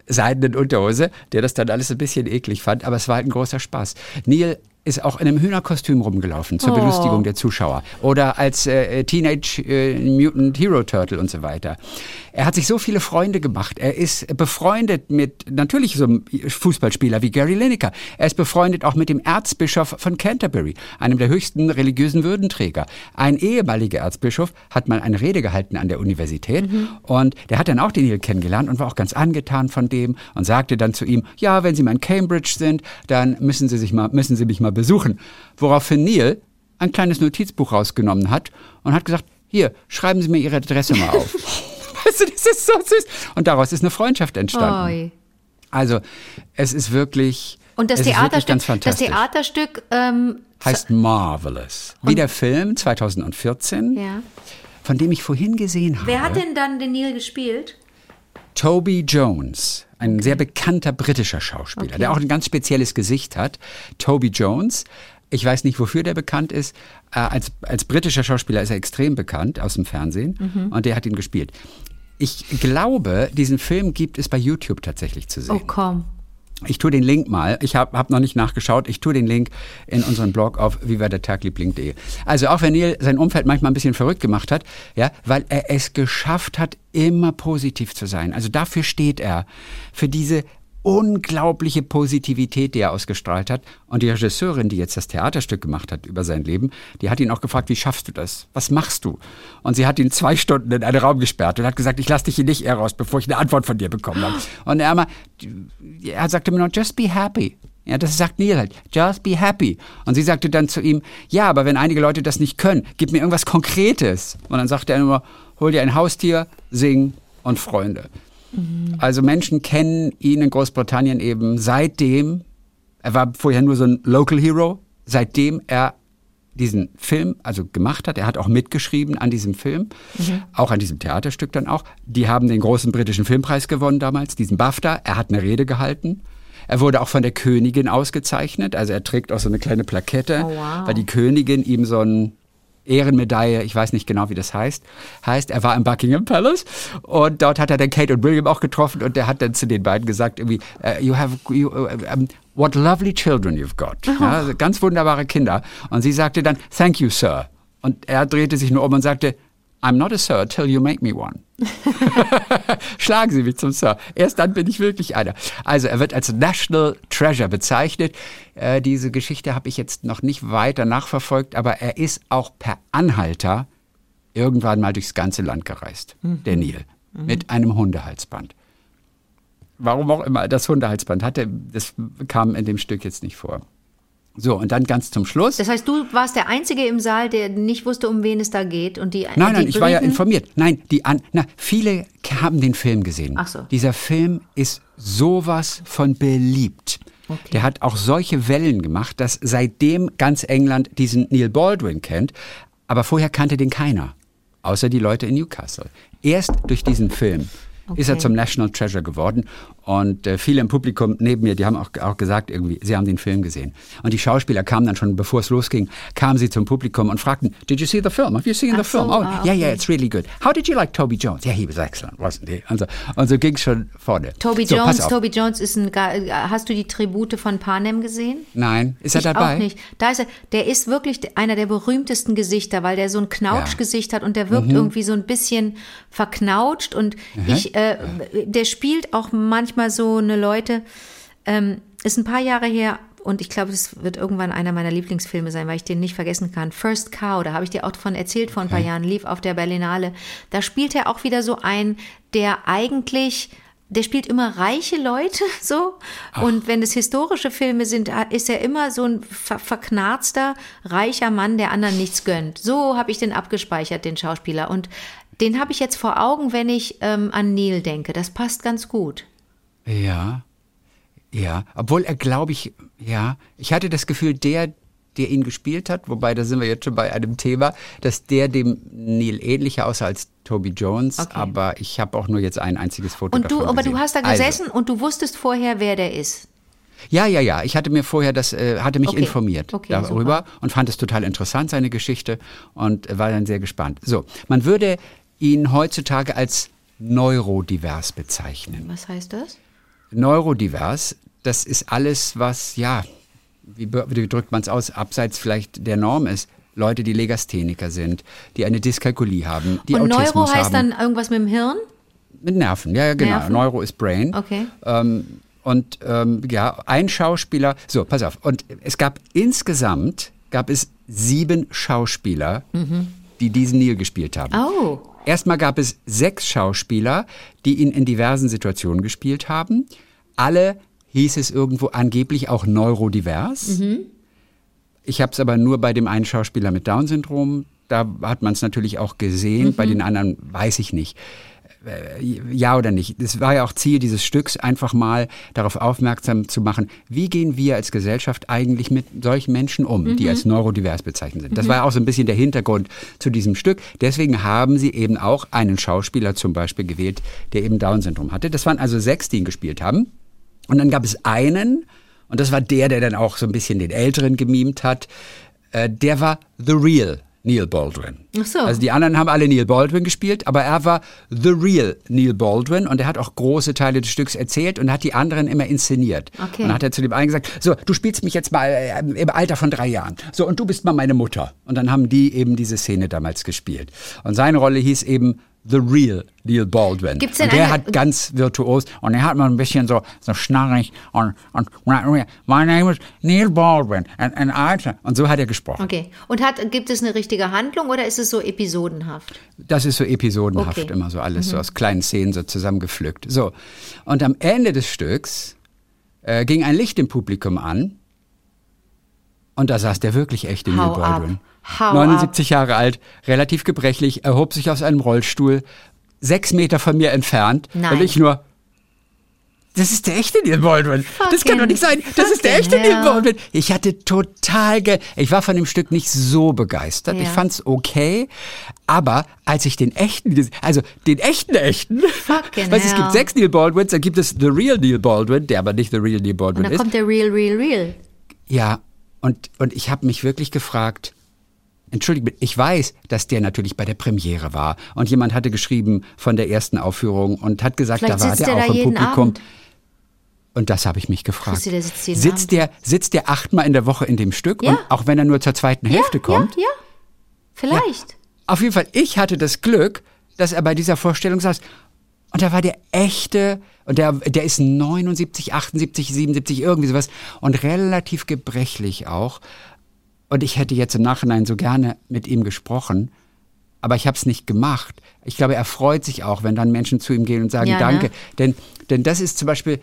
seidenen Unterhose, der das dann alles ein bisschen eklig fand, aber es war halt ein großer Spaß. Neil ist auch in einem Hühnerkostüm rumgelaufen zur oh. Belustigung der Zuschauer. Oder als äh, Teenage äh, Mutant Hero Turtle und so weiter. Er hat sich so viele Freunde gemacht. Er ist befreundet mit natürlich so einem Fußballspieler wie Gary Lineker. Er ist befreundet auch mit dem Erzbischof von Canterbury, einem der höchsten religiösen Würdenträger. Ein ehemaliger Erzbischof hat mal eine Rede gehalten an der Universität mhm. und der hat dann auch den Neil kennengelernt und war auch ganz angetan von dem und sagte dann zu ihm, ja, wenn Sie mal in Cambridge sind, dann müssen Sie sich mal, müssen Sie mich mal besuchen. Woraufhin Neil ein kleines Notizbuch rausgenommen hat und hat gesagt, hier, schreiben Sie mir Ihre Adresse mal auf. weißt du, das ist so süß. Und daraus ist eine Freundschaft entstanden. Oi. Also, es ist wirklich. Und das Theaterstück, das Theaterstück ähm, heißt Marvelous. Wie der Film 2014, ja. von dem ich vorhin gesehen habe. Wer hat denn dann den Neil gespielt? Toby Jones, ein sehr bekannter britischer Schauspieler, okay. der auch ein ganz spezielles Gesicht hat. Toby Jones. Ich weiß nicht, wofür der bekannt ist. Äh, als, als britischer Schauspieler ist er extrem bekannt aus dem Fernsehen mhm. und der hat ihn gespielt. Ich glaube, diesen Film gibt es bei YouTube tatsächlich zu sehen. Oh, komm. Ich tue den Link mal. Ich habe hab noch nicht nachgeschaut. Ich tue den Link in unseren Blog auf vivadertagliebling.de. Also auch wenn Neil sein Umfeld manchmal ein bisschen verrückt gemacht hat, ja, weil er es geschafft hat, immer positiv zu sein. Also dafür steht er. Für diese unglaubliche Positivität, die er ausgestrahlt hat. Und die Regisseurin, die jetzt das Theaterstück gemacht hat über sein Leben, die hat ihn auch gefragt, wie schaffst du das? Was machst du? Und sie hat ihn zwei Stunden in einen Raum gesperrt und hat gesagt, ich lasse dich hier nicht eher raus, bevor ich eine Antwort von dir bekommen habe. Und er, mal, er sagte mir noch, just be happy. Ja, das sagt Neil halt. Just be happy. Und sie sagte dann zu ihm, ja, aber wenn einige Leute das nicht können, gib mir irgendwas Konkretes. Und dann sagte er nur, hol dir ein Haustier, sing und Freunde. Mhm. Also Menschen kennen ihn in Großbritannien eben seitdem, er war vorher nur so ein Local Hero, seitdem er diesen Film also gemacht hat. Er hat auch mitgeschrieben an diesem Film, mhm. auch an diesem Theaterstück dann auch. Die haben den großen britischen Filmpreis gewonnen damals, diesen BAFTA. Er hat eine Rede gehalten. Er wurde auch von der Königin ausgezeichnet. Also er trägt auch so eine kleine Plakette, oh, wow. weil die Königin ihm so ein Ehrenmedaille, ich weiß nicht genau, wie das heißt, heißt, er war im Buckingham Palace und dort hat er dann Kate und William auch getroffen und der hat dann zu den beiden gesagt, irgendwie, uh, you have, you, uh, um, what lovely children you've got. Oh. Ja, also ganz wunderbare Kinder. Und sie sagte dann, thank you, sir. Und er drehte sich nur um und sagte, I'm not a Sir till you make me one. Schlagen Sie mich zum Sir. Erst dann bin ich wirklich einer. Also er wird als National Treasure bezeichnet. Äh, diese Geschichte habe ich jetzt noch nicht weiter nachverfolgt, aber er ist auch per Anhalter irgendwann mal durchs ganze Land gereist, mhm. der Nil, mhm. mit einem Hundehalsband. Warum auch immer das Hundehalsband hatte, das kam in dem Stück jetzt nicht vor. So, und dann ganz zum Schluss. Das heißt, du warst der Einzige im Saal, der nicht wusste, um wen es da geht. Und die, nein, nein, die ich war ja informiert. Nein, die an, na, viele haben den Film gesehen. Ach so. Dieser Film ist sowas von beliebt. Okay. Der hat auch solche Wellen gemacht, dass seitdem ganz England diesen Neil Baldwin kennt. Aber vorher kannte den keiner. Außer die Leute in Newcastle. Erst durch diesen Film Okay. ist er zum National Treasure geworden. Und äh, viele im Publikum neben mir, die haben auch, auch gesagt, irgendwie, sie haben den Film gesehen. Und die Schauspieler kamen dann schon, bevor es losging, kamen sie zum Publikum und fragten, Did you see the film? Have you seen Ach the film? so, oh, ah, yeah, okay. yeah, it's really good. How did you like Toby Jones? Yeah, he was excellent, wasn't he? Und so, und so ging es schon vorne. Toby so, Jones. Toby Jones ist ein. Hast du die Tribute von Panem gesehen? Nein, ist er ich dabei? auch nicht. Da ist er, der ist wirklich einer der berühmtesten Gesichter, weil der so ein Knautschgesicht hat und der Mhm. wirkt irgendwie so ein bisschen verknautscht und ich, äh, der spielt auch manchmal so eine Leute, ähm, ist ein paar Jahre her und ich glaube, das wird irgendwann einer meiner Lieblingsfilme sein, weil ich den nicht vergessen kann. First Cow, da habe ich dir auch von erzählt vor ein paar Jahren, lief auf der Berlinale. Da spielt er auch wieder so ein, der eigentlich der spielt immer reiche Leute so. Und wenn es historische Filme sind, ist er immer so ein ver verknarzter, reicher Mann, der anderen nichts gönnt. So habe ich den abgespeichert, den Schauspieler. Und den habe ich jetzt vor Augen, wenn ich ähm, an Neil denke. Das passt ganz gut. Ja, ja, obwohl er, glaube ich, ja, ich hatte das Gefühl, der, der ihn gespielt hat, wobei da sind wir jetzt schon bei einem Thema, dass der dem Neil ähnlicher aussah als Toby Jones, Okay. aber ich habe auch nur jetzt ein einziges Foto Und davon du, aber gesehen. du hast da Also, gesessen und du wusstest vorher, wer der ist. ja, ja, ja, ich hatte mir vorher das, äh, hatte mich Okay. informiert Okay, darüber super. und fand es total interessant, seine Geschichte und war dann sehr gespannt. So, man würde ihn heutzutage als neurodivers bezeichnen. Was heißt das? Neurodivers, das ist alles, was, ja, wie, wie drückt man es aus, abseits vielleicht der Norm ist. Leute, die Legastheniker sind, die eine Dyskalkulie haben, die und Autismus Neuro heißt haben. dann irgendwas mit dem Hirn? mit Nerven, ja, ja, genau. Nerven? Neuro ist Brain. Okay. Ähm, und ähm, ja, ein Schauspieler, so, pass auf. Und es gab insgesamt, gab es sieben Schauspieler, die diesen Neil gespielt haben. Oh. Erstmal gab es sechs Schauspieler, die ihn in diversen Situationen gespielt haben. Alle hieß es irgendwo angeblich auch neurodivers. Ich habe es aber nur bei dem einen Schauspieler mit Down-Syndrom. Da hat man es natürlich auch gesehen. Bei den anderen weiß ich nicht. Äh, Ja oder nicht. Das war ja auch Ziel dieses Stücks, einfach mal darauf aufmerksam zu machen, wie gehen wir als Gesellschaft eigentlich mit solchen Menschen um, die als neurodivers bezeichnet sind. Das war ja auch so ein bisschen der Hintergrund zu diesem Stück. Deswegen haben sie eben auch einen Schauspieler zum Beispiel gewählt, der eben Down-Syndrom hatte. Das waren also sechs, die ihn gespielt haben. Und dann gab es einen, und das war der, der dann auch so ein bisschen den Älteren gemimt hat, äh, der war The Real Neil Baldwin. Ach so. Also die anderen haben alle Neil Baldwin gespielt, aber er war The Real Neil Baldwin und er hat auch große Teile des Stücks erzählt und hat die anderen immer inszeniert. Okay. Und dann hat er zu dem einen gesagt, so, du spielst mich jetzt mal äh, im Alter von drei Jahren. So, und du bist mal meine Mutter. Und dann haben die eben diese Szene damals gespielt. Und seine Rolle hieß eben The Real Neil Baldwin. Gibt's denn und der eine- hat ganz virtuos und er hat mal ein bisschen so, so schnarrig und, und my name is Neil Baldwin and, and I, und so hat er gesprochen. Okay. Und hat, gibt es eine richtige Handlung oder ist es so episodenhaft? Das ist so episodenhaft, Okay. immer so alles so aus kleinen Szenen so zusammengepflückt. So. Und am Ende des Stücks äh, ging ein Licht im Publikum an und da saß der wirklich echte Neil Hau ab. Hau 79 Jahre alt, relativ gebrechlich, erhob sich aus einem Rollstuhl, sechs Meter von mir entfernt Nein. und ich nur. Das ist der echte Neil Baldwin. das kann doch nicht sein. Das ist der fucking echte Neil. Baldwin. Ich hatte total ge Ich war von dem Stück nicht so begeistert. Ich Ja. fand's okay, aber als ich den echten, also den echten echten, Fucking weil es gibt sechs Neil Baldwins, dann gibt es the real Neil Baldwin, der aber nicht the real Neil Und Baldwin dann ist. kommt der Real, Real, Real. Ja, und und ich habe mich wirklich gefragt. Entschuldigt, bitte, ich weiß, dass der natürlich bei der Premiere war und jemand hatte geschrieben von der ersten Aufführung und hat gesagt, Vielleicht da war der der auch im Publikum. Abend. Und das habe ich mich gefragt. Christi, der sitzt jeden sitzt der sitzt der achtmal in der Woche in dem Stück Ja. und auch wenn er nur zur zweiten Hälfte ja, kommt? Ja, ja. Vielleicht. Auf jeden Fall, ich hatte das Glück, dass er bei dieser Vorstellung saß. Und da war der echte, und der, der ist 79, 78, 77, irgendwie sowas. Und relativ gebrechlich auch. Und ich hätte jetzt im Nachhinein so gerne mit ihm gesprochen. Aber ich habe es nicht gemacht. Ich glaube, er freut sich auch, wenn dann Menschen zu ihm gehen und sagen Ja, ne? Danke. Denn, denn das ist zum Beispiel,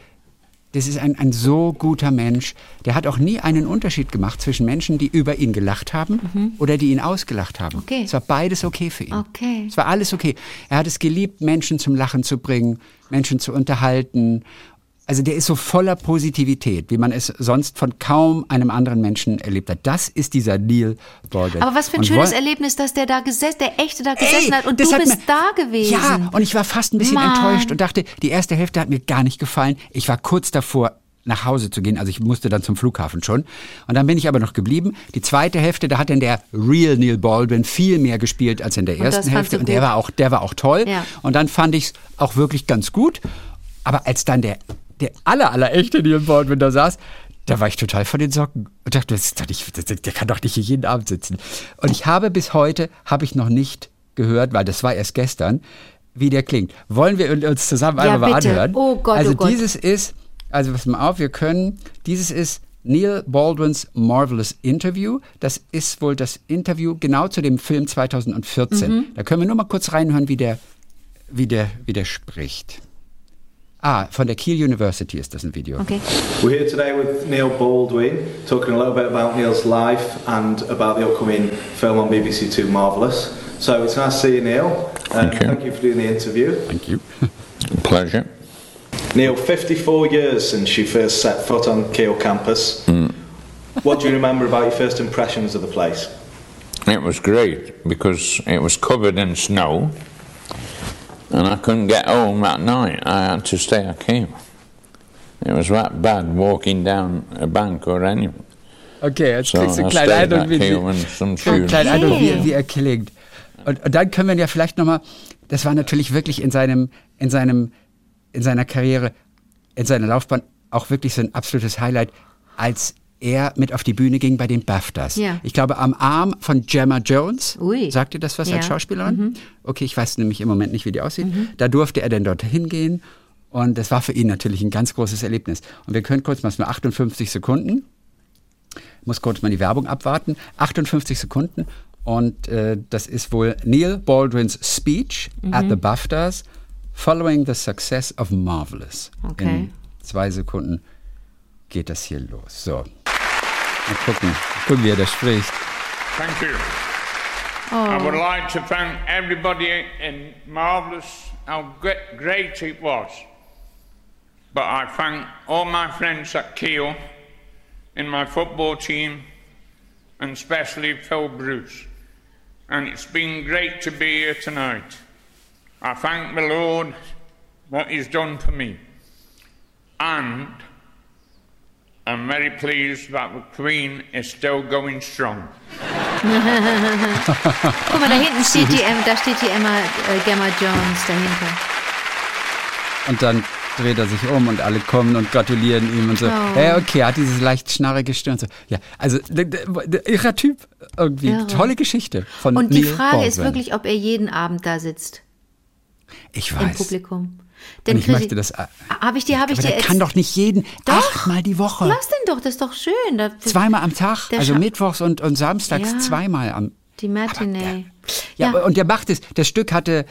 das ist ein, ein so guter Mensch. Der hat auch nie einen Unterschied gemacht zwischen Menschen, die über ihn gelacht haben oder die ihn ausgelacht haben. Mhm. Okay. Es war beides okay für ihn. Okay. Es war alles okay. Er hat es geliebt, Menschen zum Lachen zu bringen, Menschen zu unterhalten. Also der ist so voller Positivität, wie man es sonst von kaum einem anderen Menschen erlebt hat. Das ist dieser Neil Baldwin. Aber was für ein Und schönes Erlebnis, dass der da gesessen, der echte da gesessen Ey, hat und du bist da gewesen. Ja, und ich war fast ein bisschen Mann. enttäuscht und dachte, die erste Hälfte hat mir gar nicht gefallen. Ich war kurz davor, nach Hause zu gehen. Also ich musste dann zum Flughafen schon. Und dann bin ich aber noch geblieben. Die zweite Hälfte, da hat dann der Real Neil Baldwin viel mehr gespielt als in der ersten fandst Hälfte. Und der war auch, der war auch toll. Ja. Und dann fand ich es auch wirklich ganz gut. Aber als dann der, der aller, aller echte Neil Baldwin da saß, da war ich total von den Socken und dachte, das ist doch nicht, das, der kann doch nicht hier jeden Abend sitzen. Und ich habe bis heute, habe ich noch nicht gehört, weil das war erst gestern, wie der klingt. Wollen wir uns zusammen Ja, einmal mal bitte. anhören? Oh Gott, also oh Gott. dieses ist, also pass mal auf, wir können, dieses ist Neil Baldwins Marvelous Interview. Das ist wohl das Interview genau zu dem Film 2014. Mhm. Da können wir nur mal kurz reinhören, wie der, wie der, wie der spricht. Ah, von der Kiel University ist das ein Video. Okay. We're here today with Neil Baldwin, talking a little bit about Neil's life and about the upcoming film on BBC Two, Marvellous. So it's nice to see you, Neil. Uh, Thank you. Thank you for doing the interview. Thank you. Pleasure. Neil, 54 years since you first set foot on Keele campus. What do you remember about your first impressions of the place? It was great because it was covered in snow and I couldn't get home that night. I had to stay at Kew. It was that bad walking down a bank or anything. Okay, jetzt So, kriegst du einen I kleinen Eindruck, wie, wie, kleinen Eindruck, wie, wie er klingt. Und, und dann können wir ja vielleicht nochmal, das war natürlich wirklich in seinem, in seinem, in seiner Karriere, in seiner Laufbahn auch wirklich so ein absolutes Highlight, als er mit auf die Bühne ging bei den BAFTAs. Ja. Ich glaube, am Arm von Gemma Jones. Ui. Sagt ihr das was Ja. Mhm. als Schauspielerin? Okay, ich weiß nämlich im Moment nicht, wie die aussieht. Da durfte er dann dort hingehen. Und das war für ihn natürlich ein ganz großes Erlebnis. Und wir können kurz mal, es nur 58 Sekunden muss kurz mal die Werbung abwarten. 58 Sekunden. Und äh, das ist wohl Neil Baldwins Speech at the BAFTAs following the success of Marvelous. Okay. In zwei Sekunden geht das hier los. So. Mal gucken. Gucken, wie er da spricht. Thank you. I would like to thank everybody in Marvellous, how gre- great it was. But I thank all my friends at Kiel, in my football team, and especially Phil Bruce. And it's been great to be here tonight. I thank the Lord what He's done for me. And I'm very pleased that the Queen is still going strong. Guck mal, da hinten steht die, da steht die Emma äh, Gemma Jones dahinter. Und dann dreht er sich um und alle kommen und gratulieren ihm und so. Oh. Ja, okay, er hat dieses leicht schnarrige Stirn. So. Ja, also irrer Typ irgendwie. Irre. Tolle Geschichte von Und die Neil Frage ist Baldwin. wirklich, ob er jeden Abend da sitzt ich im weiß. Publikum. Und ich möchte das. äh, Habe ich dir, habe ich dir der kann doch nicht jeden Doch. achtmal die Woche. Lass den doch, das ist doch schön. Da, Zweimal am Tag, also mittwochs und, und samstags Ja. zweimal am. Die Matinee. Ja, und der macht es. Das Stück hatte,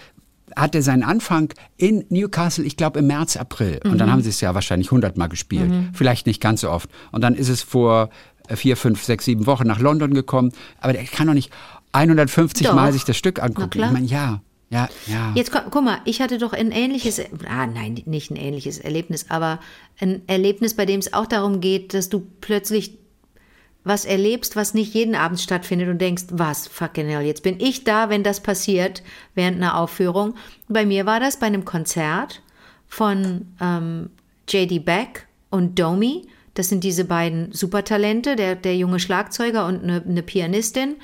hatte seinen Anfang in Newcastle, ich glaube im März, April. Und Mhm. dann haben sie es ja wahrscheinlich hundertmal gespielt. Vielleicht nicht ganz so oft. Und dann ist es vor äh, vier, fünf, sechs, sieben Wochen nach London gekommen. Aber der kann doch nicht 150 Doch. Mal sich das Stück angucken. Ich meine, ja, ja, ja. Jetzt komm, guck mal, ich hatte doch ein ähnliches, ah nein, nicht ein ähnliches Erlebnis, aber ein Erlebnis, bei dem es auch darum geht, dass du plötzlich was erlebst, was nicht jeden Abend stattfindet und denkst, was, fucking hell, jetzt bin ich da, wenn das passiert, während einer Aufführung. Bei mir war das bei einem Konzert von ähm, J.D. Beck und Domi. Das sind diese beiden Supertalente, der, der junge Schlagzeuger und eine, eine Pianistin.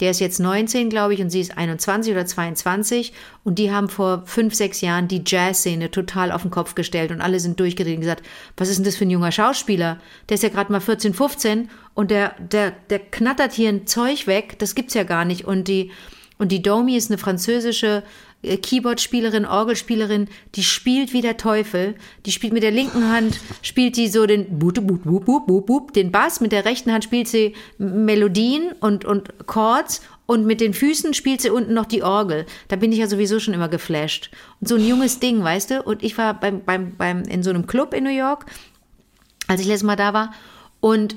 Der ist jetzt 19, glaube ich, und sie ist 21 oder 22. Und die haben vor fünf, sechs Jahren die Jazzszene total auf den Kopf gestellt. Und alle sind durchgedreht und gesagt, was ist denn das für ein junger Schauspieler? Der ist ja gerade mal 14, 15 und der, der, der knattert hier ein Zeug weg. Das gibt's ja gar nicht. Und die, und die Domi ist eine französische Keyboard-Spielerin, Orgelspielerin, die spielt wie der Teufel. Die spielt mit der linken Hand, spielt die so den den Bass, mit der rechten Hand spielt sie Melodien und, und Chords und mit den Füßen spielt sie unten noch die Orgel. Da bin ich ja sowieso schon immer geflasht. Und so ein junges Ding, weißt du? Und ich war beim, beim, beim, in so einem Club in New York, als ich letztes Mal da war. Und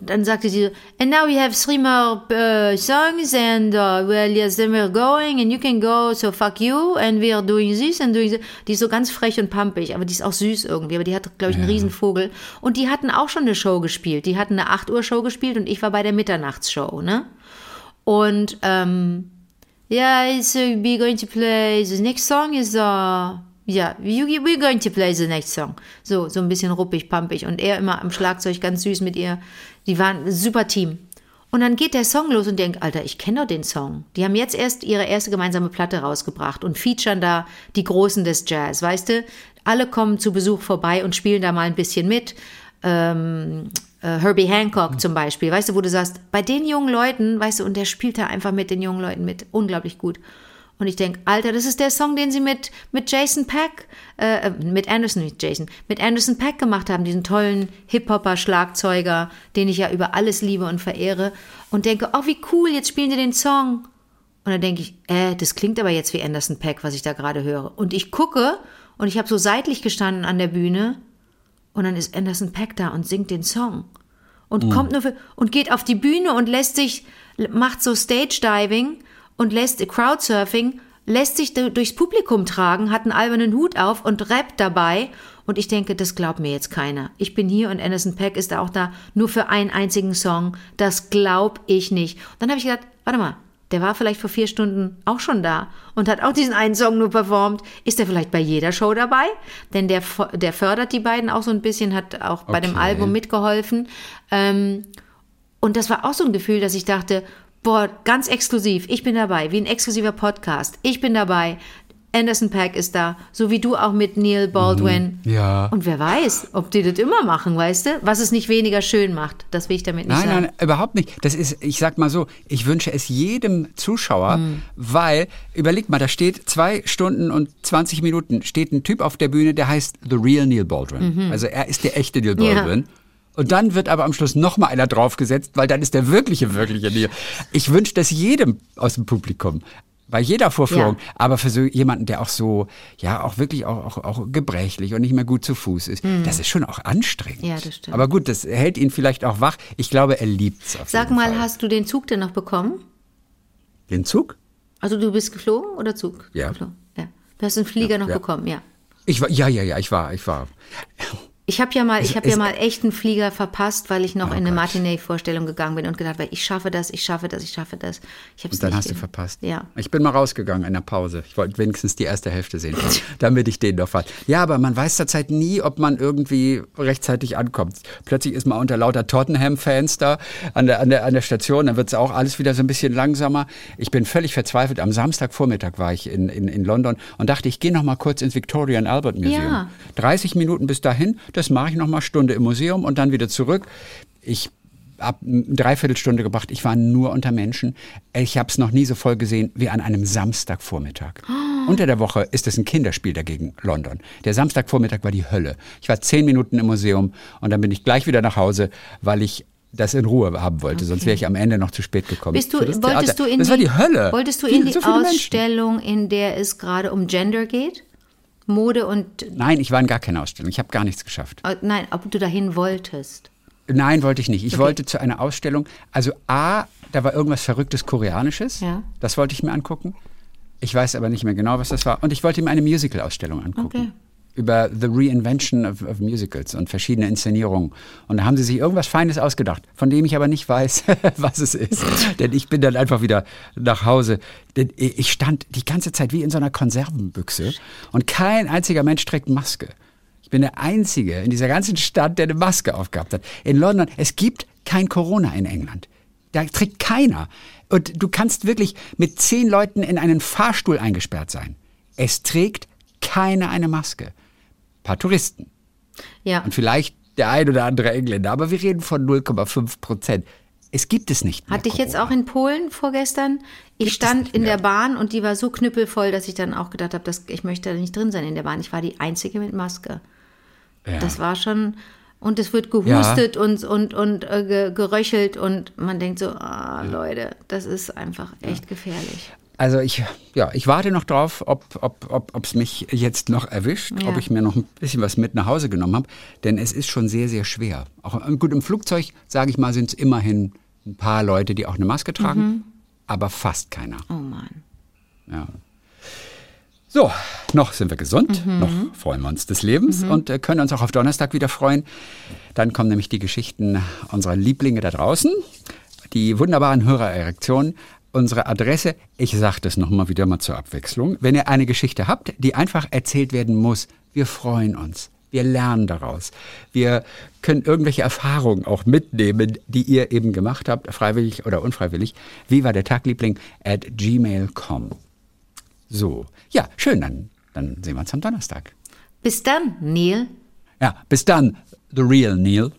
dann sagte sie, and now we have three more uh, songs and uh, well, yes, then we're going and you can go, so fuck you and we're doing this and doing this. Die ist so ganz frech und pampig, aber die ist auch süß irgendwie, aber die hat, glaube ich, einen Riesenvogel. Und die hatten auch schon eine Show gespielt. Die hatten eine 8 Uhr Show gespielt und ich war bei der Mitternachtsshow, ne? Und, ähm, yeah, so we're going to play, the next song is, uh, ja, you, we're going to play the next song. So, so ein bisschen ruppig, pampig. Und er immer am Schlagzeug ganz süß mit ihr. Die waren ein super Team. Und dann geht der Song los und denkt, Alter, ich kenne doch den Song. Die haben jetzt erst ihre erste gemeinsame Platte rausgebracht und featuren da die Großen des Jazz, weißt du? Alle kommen zu Besuch vorbei und spielen da mal ein bisschen mit. Ähm, äh, Herbie Hancock zum Beispiel, weißt du, wo du sagst, bei den jungen Leuten, weißt du, und der spielt da einfach mit den jungen Leuten mit. Unglaublich gut. Und ich denke, Alter, das ist der Song, den sie mit, mit Jason Peck, äh, mit Anderson, nicht Jason, mit Anderson Peck gemacht haben, diesen tollen Hip-Hopper, Schlagzeuger, den ich ja über alles liebe und verehre. Und denke, oh, wie cool, jetzt spielen die den Song. Und dann denke ich, äh, das klingt aber jetzt wie Anderson Peck, was ich da gerade höre. Und ich gucke und ich habe so seitlich gestanden an der Bühne und dann ist Anderson Peck da und singt den Song. Und kommt nur für, und geht auf die Bühne und lässt sich, macht so Stage Diving und lässt Crowdsurfing, lässt sich durchs Publikum tragen, hat einen albernen Hut auf und rappt dabei. Und ich denke, das glaubt mir jetzt keiner. Ich bin hier und Anderson Peck ist auch da nur für einen einzigen Song. Das glaub ich nicht. Und dann habe ich gedacht, warte mal, der war vielleicht vor vier Stunden auch schon da und hat auch diesen einen Song nur performt. Ist er vielleicht bei jeder Show dabei? Denn der, der fördert die beiden auch so ein bisschen, hat auch bei dem Okay. Album mitgeholfen. Ähm, und das war auch so ein Gefühl, dass ich dachte, boah, ganz exklusiv, ich bin dabei, wie ein exklusiver Podcast. Ich bin dabei. Anderson Pack ist da, so wie du auch mit Neil Baldwin. Ja. Und wer weiß, ob die das immer machen, weißt du? Was es nicht weniger schön macht. Das will ich damit nicht Nein, sagen. nein, überhaupt nicht. Das ist, ich sag mal so, ich wünsche es jedem Zuschauer, weil, überleg mal, da steht zwei Stunden und 20 Minuten, steht ein Typ auf der Bühne, der heißt The Real Neil Baldwin. Also er ist der echte Neil Ja. Und dann wird aber am Schluss noch mal einer draufgesetzt, weil dann ist der wirkliche, wirkliche Neil. Ich wünsche das jedem aus dem Publikum. Bei jeder Vorführung, Ja. aber für so jemanden, der auch so, ja, auch wirklich auch, auch, auch gebrechlich und nicht mehr gut zu Fuß ist, das ist schon auch anstrengend. Ja, das stimmt. Aber gut, das hält ihn vielleicht auch wach. Ich glaube, er liebt es auf Sag mal, Fall. hast du den Zug denn noch bekommen? Den Zug? Also du bist geflogen oder Zug? Ja. Geflogen. ja. Du hast den Flieger noch ja. bekommen, ja. Ich war, ja, ja, ja, ich war, ich war. Ich habe ja mal, ich habe ja mal echt einen Flieger verpasst, weil ich noch in eine. Matinee-Vorstellung gegangen bin und gedacht habe, ich schaffe das, ich schaffe das, ich schaffe das. Ich Und dann hast du verpasst. Ja. Ich bin mal rausgegangen in der Pause. Ich wollte wenigstens die erste Hälfte sehen, damit ich den noch fand. Ja, aber man weiß zurzeit nie, ob man irgendwie rechtzeitig ankommt. Plötzlich ist man unter lauter Tottenham-Fans da an der, an der, an der Station. Dann wird es auch alles wieder so ein bisschen langsamer. Ich bin völlig verzweifelt. Am Samstagvormittag war ich in, in, in London und dachte, ich gehe noch mal kurz ins Victoria and Albert Museum. Ja. 30 Minuten bis dahin, das mache ich noch mal Stunde im Museum und dann wieder zurück. Ich habe eine Dreiviertelstunde gebracht. Ich war nur unter Menschen. Ich habe es noch nie so voll gesehen wie an einem Samstagvormittag. Unter der Woche ist es ein Kinderspiel dagegen London. Der Samstagvormittag war die Hölle. Ich war zehn Minuten im Museum und dann bin ich gleich wieder nach Hause, weil ich das in Ruhe haben wollte. Sonst wäre ich am Ende noch zu spät gekommen. Bist du, wolltest Theater. du in das die, war die Hölle. Wolltest du in die so viele Menschen. Ausstellung, in der es gerade um Gender geht? Mode und Nein, ich war in gar keiner Ausstellung. Ich habe gar nichts geschafft. äh, nein, ob du dahin wolltest. Nein, wollte ich nicht. Ich Okay. wollte zu einer Ausstellung. Also A, da war irgendwas Verrücktes Koreanisches. Ja. Das wollte ich mir angucken. Ich weiß aber nicht mehr genau, was das war. Und ich wollte mir eine Musical-Ausstellung angucken. Okay. Über The Reinvention of, of Musicals und verschiedene Inszenierungen. Und da haben sie sich irgendwas Feines ausgedacht, von dem ich aber nicht weiß, was es ist. Denn ich bin dann einfach wieder nach Hause. Denn ich stand die ganze Zeit wie in so einer Konservenbüchse und kein einziger Mensch trägt Maske. Ich bin der Einzige in dieser ganzen Stadt, der eine Maske aufgehabt hat. In London, es gibt kein Corona in England. Da trägt keiner. Und du kannst wirklich mit zehn Leuten in einen Fahrstuhl eingesperrt sein. Es trägt keiner eine Maske. Ein paar Touristen. Ja. Und vielleicht der ein oder andere Engländer. Aber wir reden von 0,5 Prozent. Es gibt es nicht mehr. Hatte ich jetzt Corona. auch in Polen vorgestern. Ich Gibt stand in der Bahn und die war so knüppelvoll, dass ich dann auch gedacht habe, dass ich möchte da nicht drin sein in der Bahn. Ich war die Einzige mit Maske. Ja. Das war schon. Und es wird gehustet und, und, und äh, ge, geröchelt und man denkt so, ah, Leute, das ist einfach echt gefährlich. Also ich, ja, ich warte noch drauf, ob es ob, ob, mich jetzt noch erwischt, ja. ob ich mir noch ein bisschen was mit nach Hause genommen habe, denn es ist schon sehr, sehr schwer. Auch gut im Flugzeug, sage ich mal, sind es immerhin ein paar Leute, die auch eine Maske tragen, mhm. aber fast keiner. Oh Mann. Ja. So, noch sind wir gesund, mhm. noch freuen wir uns des Lebens mhm. und äh, können uns auch auf Donnerstag wieder freuen. Dann kommen nämlich die Geschichten unserer Lieblinge da draußen, die wunderbaren Hörererektionen. Unsere Adresse, ich sage das nochmal wieder mal zur Abwechslung. Wenn ihr eine Geschichte habt, die einfach erzählt werden muss, wir freuen uns. Wir lernen daraus. Wir können irgendwelche Erfahrungen auch mitnehmen, die ihr eben gemacht habt, freiwillig oder unfreiwillig. Wie war der Tagliebling? At gmail.com. So, ja, schön, dann, dann sehen wir uns am Donnerstag. Bis dann, Neil. Ja, bis dann, the real Neil.